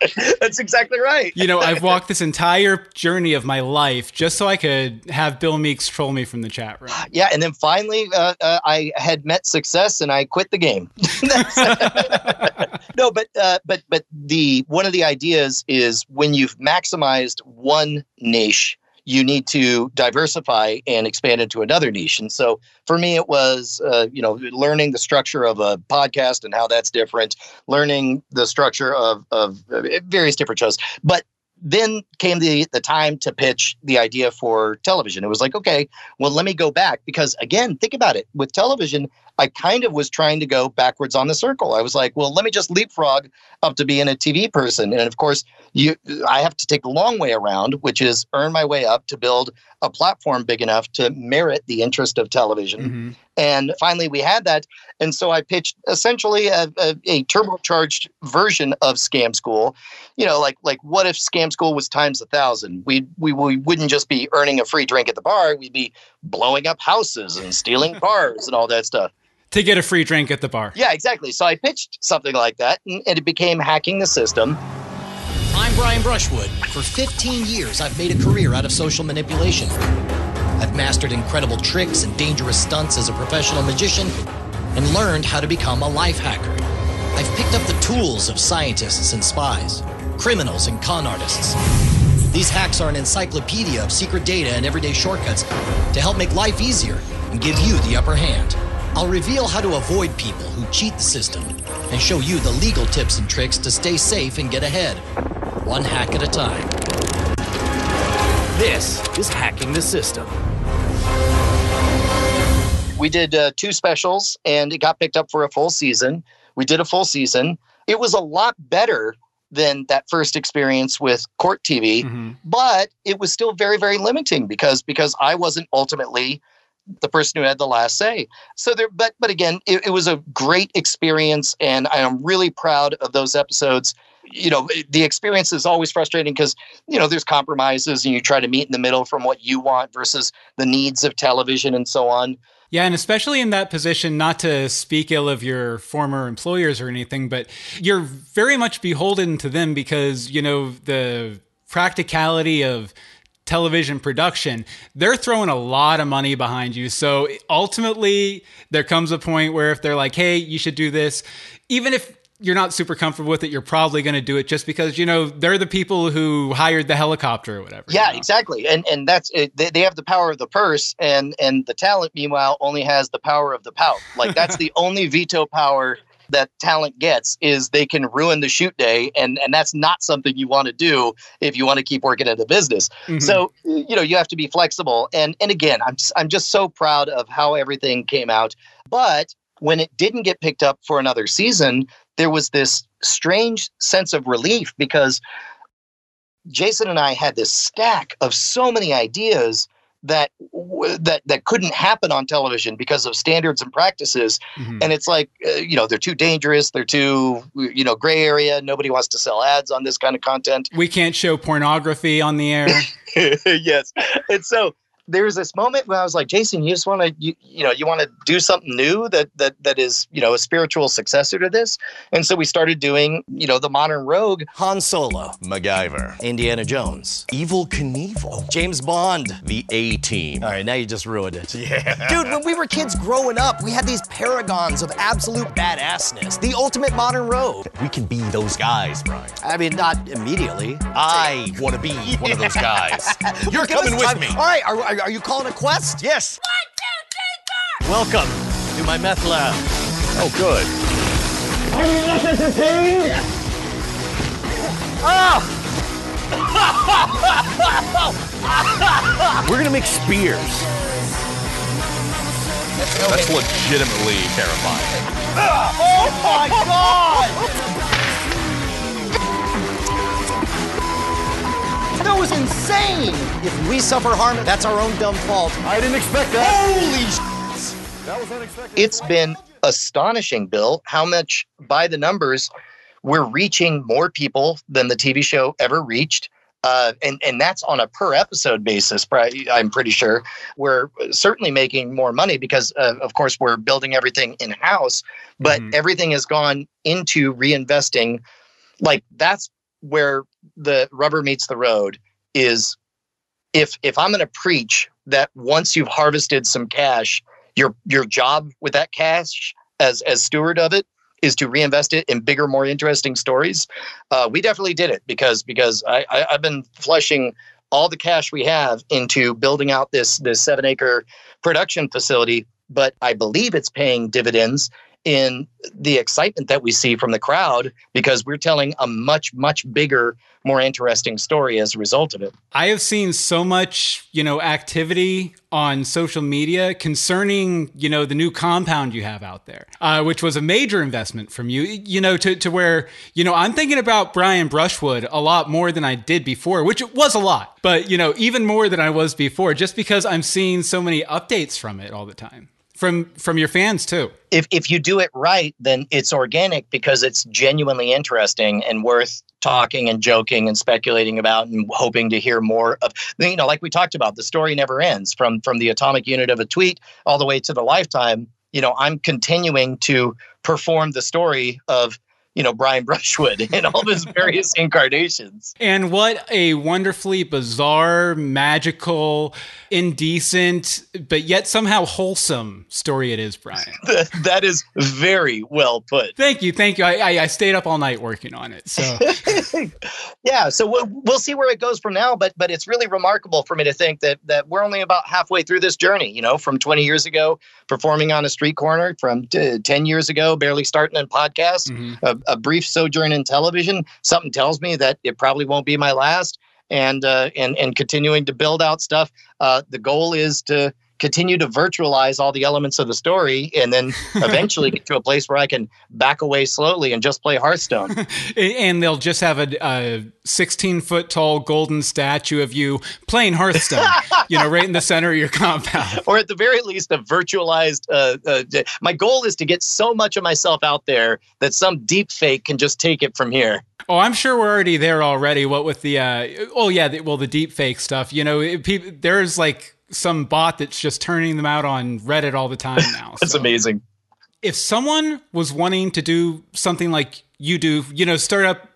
That's exactly right. You know i've walked this entire journey of my life just so i could have bill meeks troll me from the chat room. Yeah and then finally uh, uh, i had met success and i quit the game. No but uh, but but the one of the ideas is when you you've maximized one niche, you need to diversify and expand into another niche. And so for me, it was, uh, you know, learning the structure of a podcast and how that's different, learning the structure of, of various different shows. But then came the the time to pitch the idea for television. It was like, okay, well, let me go back because again, think about it. With television, I kind of was trying to go backwards on the circle. I was like, well, let me just leapfrog up to being a TV person. And of course, you I have to take the long way around, which is earn my way up to build a platform big enough to merit the interest of television. Mm-hmm. And finally, we had that. And so I pitched essentially a, a, a, turbocharged version of Scam School. You know, like like what if Scam School was times a thousand? We, we we wouldn't just be earning a free drink at the bar. We'd be blowing up houses and stealing cars and all that stuff to get a free drink at the bar. Yeah, exactly. So I pitched something like that, and, and, it became hacking the system. I'm Brian Brushwood. For 15 years, I've made a career out of social manipulation. I've mastered incredible tricks and dangerous stunts as a professional magician and learned how to become a life hacker. I've picked up the tools of scientists and spies, criminals and con artists. These hacks are an encyclopedia of secret data and everyday shortcuts to help make life easier and give you the upper hand. I'll reveal how to avoid people who cheat the system and show you the legal tips and tricks to stay safe and get ahead, one hack at a time. This is Hacking the System. We did uh, two specials and it got picked up for a full season. We did a full season. It was a lot better than that first experience with court TV, mm-hmm. but it was still very, very limiting because because I wasn't ultimately the person who had the last say. So there, but but again, it, it was a great experience, and I am really proud of those episodes. you know the experience is always frustrating because you know there's compromises and you try to meet in the middle from what you want versus the needs of television and so on yeah, and especially in that position, not to speak ill of your former employers or anything, but you're very much beholden to them because, you know, the practicality of television production, they're throwing a lot of money behind you. So ultimately, there comes a point where if they're like, hey, you should do this, even if you're not super comfortable with it, you're probably going to do it just because you know they're the people who hired the helicopter or whatever. Yeah, you know? exactly, and and that's it. They, they have the power of the purse, and and the talent, meanwhile, only has the power of the pout. Like that's the only veto power that talent gets is they can ruin the shoot day, and and that's not something you want to do if you want to keep working at the business. Mm-hmm. So you know you have to be flexible, and and again, I'm just, I'm just so proud of how everything came out, but when it didn't get picked up for another season, there was this strange sense of relief because Jason and I had this stack of so many ideas that that that couldn't happen on television because of standards and practices. Mm-hmm. and it's like uh, you know they're too dangerous they're too you know gray area nobody wants to sell ads on this kind of content. We can't show pornography on the air. Yes. And so there's this moment where I was like, Jason, you just want to, you, you know, you want to do something new that that that is, you know, a spiritual successor to this. And so we started doing, you know, the modern rogue, Han Solo, MacGyver, Indiana Jones, Evel Knievel, James Bond, the A Team. All right, now you just ruined it. Yeah, dude. When we were kids growing up, we had these paragons of absolute badassness. The ultimate modern rogue. We can be those guys, Brian. I mean, not immediately. I want to be one of those guys. You're coming with me. All right, are, are are, you calling a quest? Yes. One, two, three, four. Welcome to my meth lab. Oh, good. Are you listening? Ah! We're gonna make spears. That's legitimately terrifying. Oh my god! That was insane! If we suffer harm, that's our own dumb fault. I didn't expect that. Holy shit! That was unexpected. It's been astonishing, Bill, how much by the numbers we're reaching more people than the TV show ever reached. Uh, and and that's on a per episode basis. I'm pretty sure we're certainly making more money because, uh, of course, we're building everything in house. But mm-hmm. everything has gone into reinvesting. Like that's where the rubber meets the road is if if I'm going to preach that once you've harvested some cash, your your job with that cash as as steward of it is to reinvest it in bigger, more interesting stories. Uh, we definitely did it because because I, I I've been flushing all the cash we have into building out this this seven acre production facility, but I believe it's paying dividends in the excitement that we see from the crowd because we're telling a much much bigger more interesting story as a result of it. I have seen so much you know activity on social media concerning you know the new compound you have out there uh, which was a major investment from you you know to, to where you know i'm thinking about brian brushwood a lot more than i did before which it was a lot but you know even more than i was before just because i'm seeing so many updates from it all the time from from your fans too. If if you do it right, then it's organic because it's genuinely interesting and worth talking and joking and speculating about and hoping to hear more of. You know, like we talked about, the story never ends from from the atomic unit of a tweet all the way to the lifetime. You know, I'm continuing to perform the story of you know Brian Brushwood in all his various incarnations. And what a wonderfully bizarre, magical, indecent, but yet somehow wholesome story it is, Brian. that is very well put. Thank you, thank you. I, I, I stayed up all night working on it. So yeah, so we'll, we'll see where it goes from now. But but it's really remarkable for me to think that that we're only about halfway through this journey. You know, from 20 years ago performing on a street corner, from t- 10 years ago barely starting a podcast. Mm-hmm a brief sojourn in television, something tells me that it probably won't be my last. And uh, and and continuing to build out stuff. Uh, the goal is to continue to virtualize all the elements of the story and then eventually get to a place where I can back away slowly and just play Hearthstone. and they'll just have a, a 16 foot tall golden statue of you playing Hearthstone, you know, right in the center of your compound. Or at the very least, a virtualized. Uh, uh, my goal is to get so much of myself out there that some deep fake can just take it from here. Oh, I'm sure we're already there already. What with the, uh, oh, yeah, the, well, the deep fake stuff, you know, it, people, there's like, some bot that's just turning them out on Reddit all the time now. that's so. amazing. If someone was wanting to do something like you do, you know, start up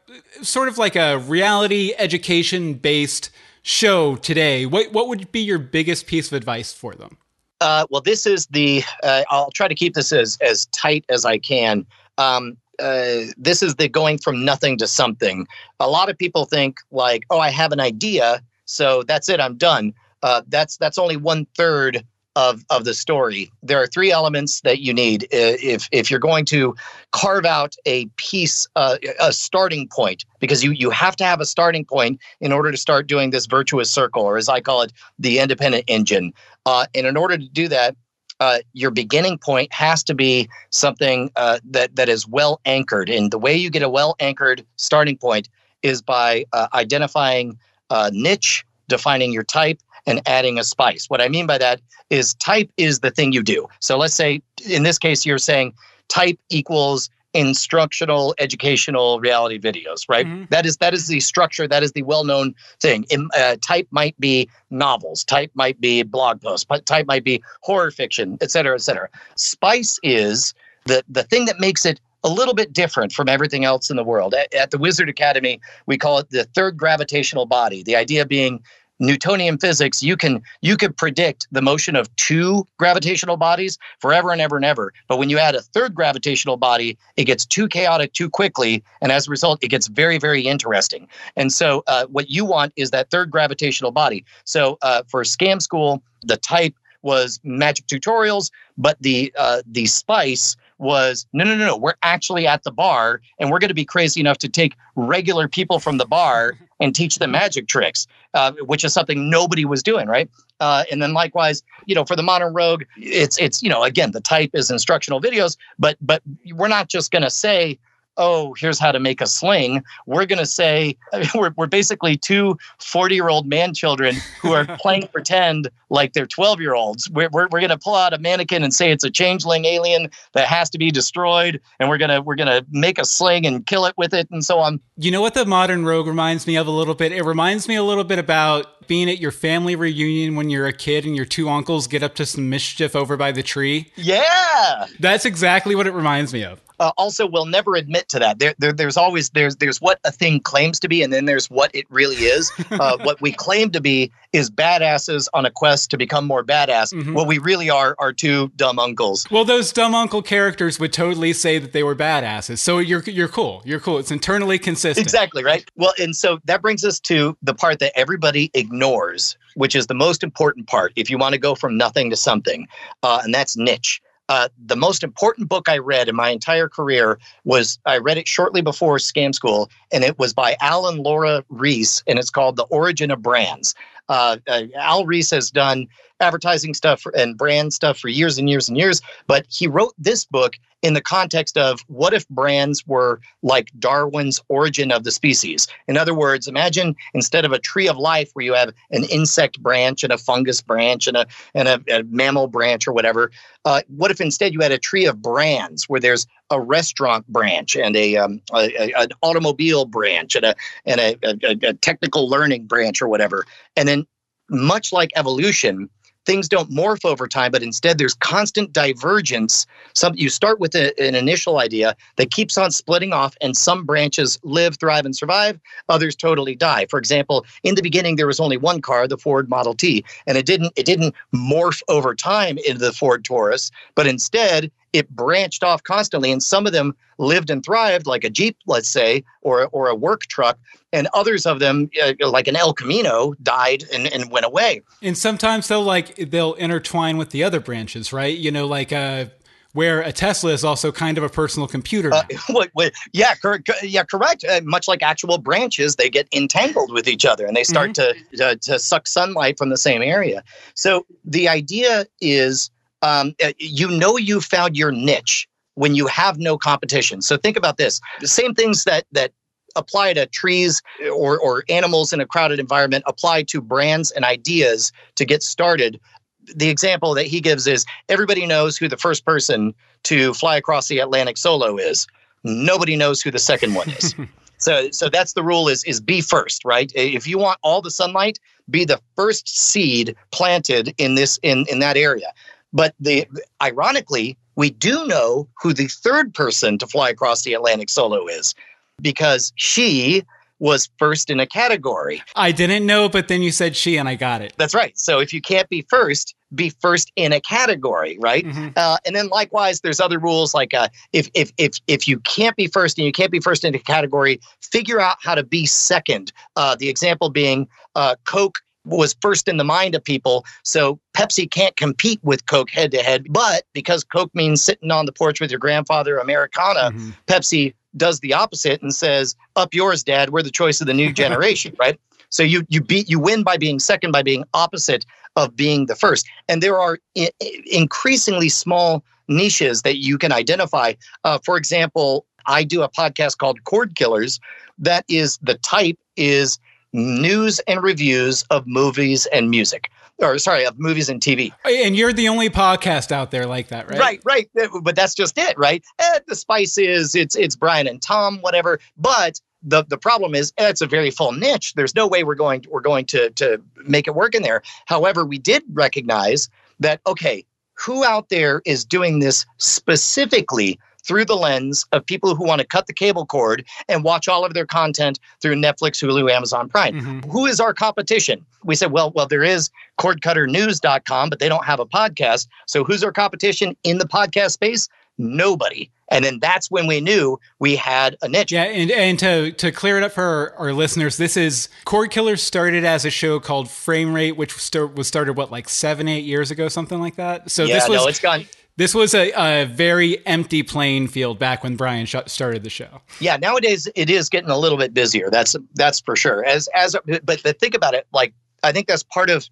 sort of like a reality education based show today, what what would be your biggest piece of advice for them? Uh, well, this is the. Uh, I'll try to keep this as as tight as I can. Um, uh, this is the going from nothing to something. A lot of people think like, oh, I have an idea, so that's it, I'm done uh, that's that's only one third of of the story. There are three elements that you need if if you're going to carve out a piece, uh, a starting point, because you you have to have a starting point in order to start doing this virtuous circle, or as I call it, the independent engine. Uh, and in order to do that. Uh, your beginning point has to be something uh, that that is well anchored, and the way you get a well anchored starting point is by uh, identifying a niche, defining your type, and adding a spice. What I mean by that is type is the thing you do. So let's say in this case, you're saying type equals instructional educational reality videos right mm-hmm. that is that is the structure that is the well-known thing in, uh, type might be novels type might be blog posts but type might be horror fiction et cetera et cetera spice is the the thing that makes it a little bit different from everything else in the world at, at the wizard academy we call it the third gravitational body the idea being Newtonian physics, you can you could predict the motion of two gravitational bodies forever and ever and ever. But when you add a third gravitational body, it gets too chaotic too quickly, and as a result, it gets very very interesting. And so, uh, what you want is that third gravitational body. So uh, for Scam School, the type was magic tutorials, but the uh, the spice was no, no, no, no. We're actually at the bar and we're going to be crazy enough to take regular people from the bar and teach them magic tricks, uh, which is something nobody was doing, right? Uh, and then likewise, you know, for the modern rogue, it's it's you know again the type is instructional videos, but but we're not just going to say oh, here's how to make a sling. We're going to say we're, we're basically two 40 year old man children who are playing pretend like they're 12 year olds. We're, we're, we're going to pull out a mannequin and say it's a changeling alien that has to be destroyed. And we're going to, we're going to make a sling and kill it with it and so on. You know what the modern rogue reminds me of a little bit? It reminds me a little bit about being at your family reunion when you're a kid and your two uncles get up to some mischief over by the tree. Yeah. That's exactly what it reminds me of uh, also will never admit to that. There, there, there's always there's there's what a thing claims to be, and then there's what it really is. Uh, what we claim to be is badasses on a quest to become more badass. Mm-hmm. What we really are are two dumb uncles. Well, those dumb uncle characters would totally say that they were badasses. So you're you're cool. You're cool. It's internally consistent. Exactly right. Well, and so that brings us to the part that everybody ignores, which is the most important part. If you want to go from nothing to something, uh, and that's niche. Uh, the most important book I read in my entire career was I read it shortly before Scam School, and it was by Al and Laura Ries, and it's called The Origin of Brands. Uh, uh, Al Ries has done advertising stuff and brand stuff for years and years and years, but he wrote this book in the context of what if brands were like Darwin's origin of the species? In other words, imagine instead of a tree of life where you have an insect branch and a fungus branch and a and a, a mammal branch or whatever, uh, what if instead you had a tree of brands where there's a restaurant branch and a, um, a, a an automobile branch and a and a, a, a technical learning branch or whatever, and then much like evolution things don't morph over time, but instead there's constant divergence. Some you start with a, an initial idea that keeps on splitting off, and some branches live, thrive, and survive. Others totally die. For example, in the beginning there was only one car, the Ford Model T, and it didn't it didn't morph over time into the Ford Taurus, but instead it branched off constantly and some of them lived and thrived like a jeep let's say or, or a work truck and others of them uh, like an el camino died and, and went away and sometimes they'll like they'll intertwine with the other branches right you know like uh where a Tesla is also kind of a personal computer. Uh, yeah, cor- yeah, correct. Uh, much like actual branches, they get entangled with each other and they start to, to to suck sunlight from the same area. So the idea is, um, uh, you know, you found your niche when you have no competition. So think about this: the same things that that apply to trees or or animals in a crowded environment apply to brands and ideas to get started the example that he gives is everybody knows who the first person to fly across the Atlantic solo is. Nobody knows who the second one is. so so that's the rule is is be first, right? If you want all the sunlight, be the first seed planted in this in in that area. But the ironically, we do know who the third person to fly across the Atlantic solo is because she was first in a category. I didn't know, but then you said she, and I got it. That's right. So if you can't be first, be first in a category, right? Mm-hmm. Uh, and then likewise, there's other rules like uh, if if if if you can't be first and you can't be first in a category, figure out how to be second. Uh, the example being uh, Coke was first in the mind of people. So Pepsi can't compete with Coke head to head. But because Coke means sitting on the porch with your grandfather, Americana, Mm-hmm. Pepsi does the opposite and says, "Up yours, Dad. We're the choice of the new generation." right. So you you beat you win by being second by being opposite of being the first. And there are I- increasingly small niches that you can identify. Uh, for example, I do a podcast called Cord Killers. That is the type is news and reviews of movies and music, or sorry, of movies and TV. And you're the only podcast out there like that, right? Right, right. But that's just it, right? Eh, the spice is it's it's Brian and Tom, whatever. But the the problem is eh, it's a very full niche. There's no way we're going we're going to to make it work in there. However, we did recognize that okay, who out there is doing this specifically through the lens of people who want to cut the cable cord and watch all of their content through Netflix, Hulu, Amazon Prime. Mm-hmm. Who is our competition? We said, well, well, there is cordcutternews.com, but they don't have a podcast. So who's our competition in the podcast space? Nobody. And then that's when we knew we had a niche. Yeah, and, and to, to clear it up for our, our listeners, this is Cord Killers started as a show called Frame Rate, which was, was started what like seven, eight years ago, something like that. So yeah, this was no, it's gone. This was a, a very empty playing field back when Brian sh- started the show. Yeah, nowadays it is getting a little bit busier. That's that's for sure. As as but, but think about it. Like I think that's part of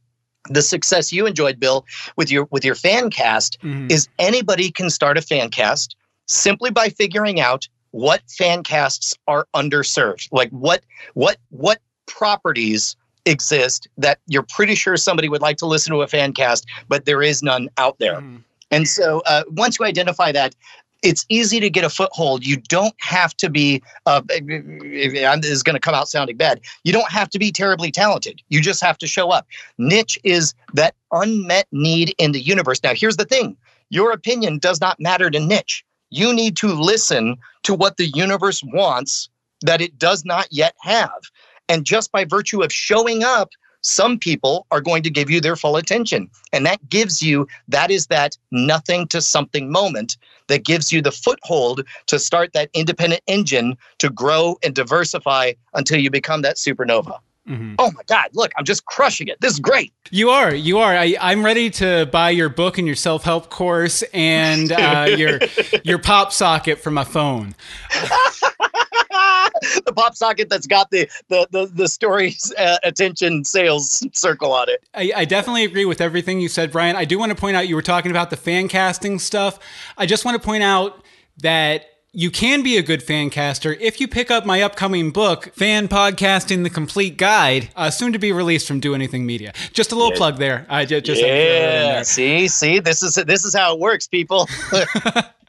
the success you enjoyed, Bill, with your with your fan cast. Mm-hmm. Is anybody can start a fan cast simply by figuring out what fan casts are underserved. Like what what what properties exist that you're pretty sure somebody would like to listen to a fan cast, but there is none out there. Mm-hmm. And so uh, once you identify that, it's easy to get a foothold. You don't have to be, uh, this is going to come out sounding bad. You don't have to be terribly talented. You just have to show up. Niche is that unmet need in the universe. Now, here's the thing your opinion does not matter to niche. You need to listen to what the universe wants that it does not yet have. And just by virtue of showing up, some people are going to give you their full attention. And that gives you, that is that nothing to something moment that gives you the foothold to start that independent engine to grow and diversify until you become that supernova. Oh my God, look, I'm just crushing it. This is great. You are, you are. I, I'm ready to buy your book and your self help course and uh, your your pop socket for my phone. the pop socket that's got the the the, the story's uh, attention sales circle on it. I, I definitely agree with everything you said, Brian. I do want to point out you were talking about the fan casting stuff. I just want to point out that you can be a good fan caster if you pick up my upcoming book, Fan Podcasting: The Complete Guide, uh, soon to be released from Do Anything Media. Just a little plug there. I just, just had to throw that in Yeah, see, see, this is this is how it works, people.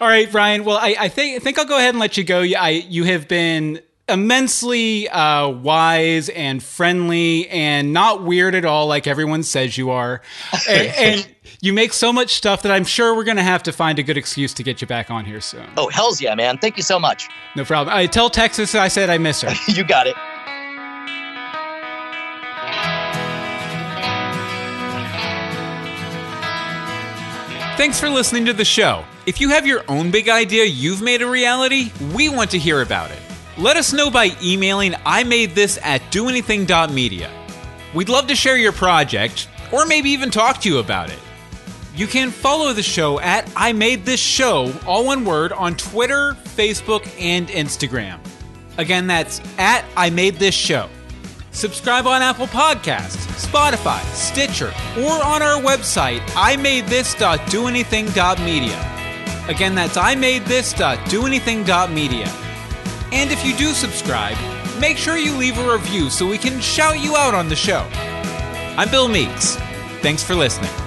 All right, Brian. Well, I, I think I think I'll go ahead and let you go. You- I, you have been immensely uh, wise and friendly and not weird at all, like everyone says you are. and, and you make so much stuff that I'm sure we're going to have to find a good excuse to get you back on here soon. oh, hell's yeah, man! Thank you so much. No problem. I tell Texas I said I miss her. You got it. Thanks for listening to the show. If you have your own big idea you've made a reality, we want to hear about it. Let us know by emailing I made this at doanything.media. We'd love to share your project, or maybe even talk to you about it. You can follow the show at I Made This Show, all one word, on Twitter, Facebook, and Instagram. Again, that's at I Made This Show. Subscribe on Apple Podcasts, Spotify, Stitcher, or on our website, imadethis.doanything.media. Again, that's imadethis.doanything.media. And if you do subscribe, make sure you leave a review so we can shout you out on the show. I'm Bill Meeks. Thanks for listening.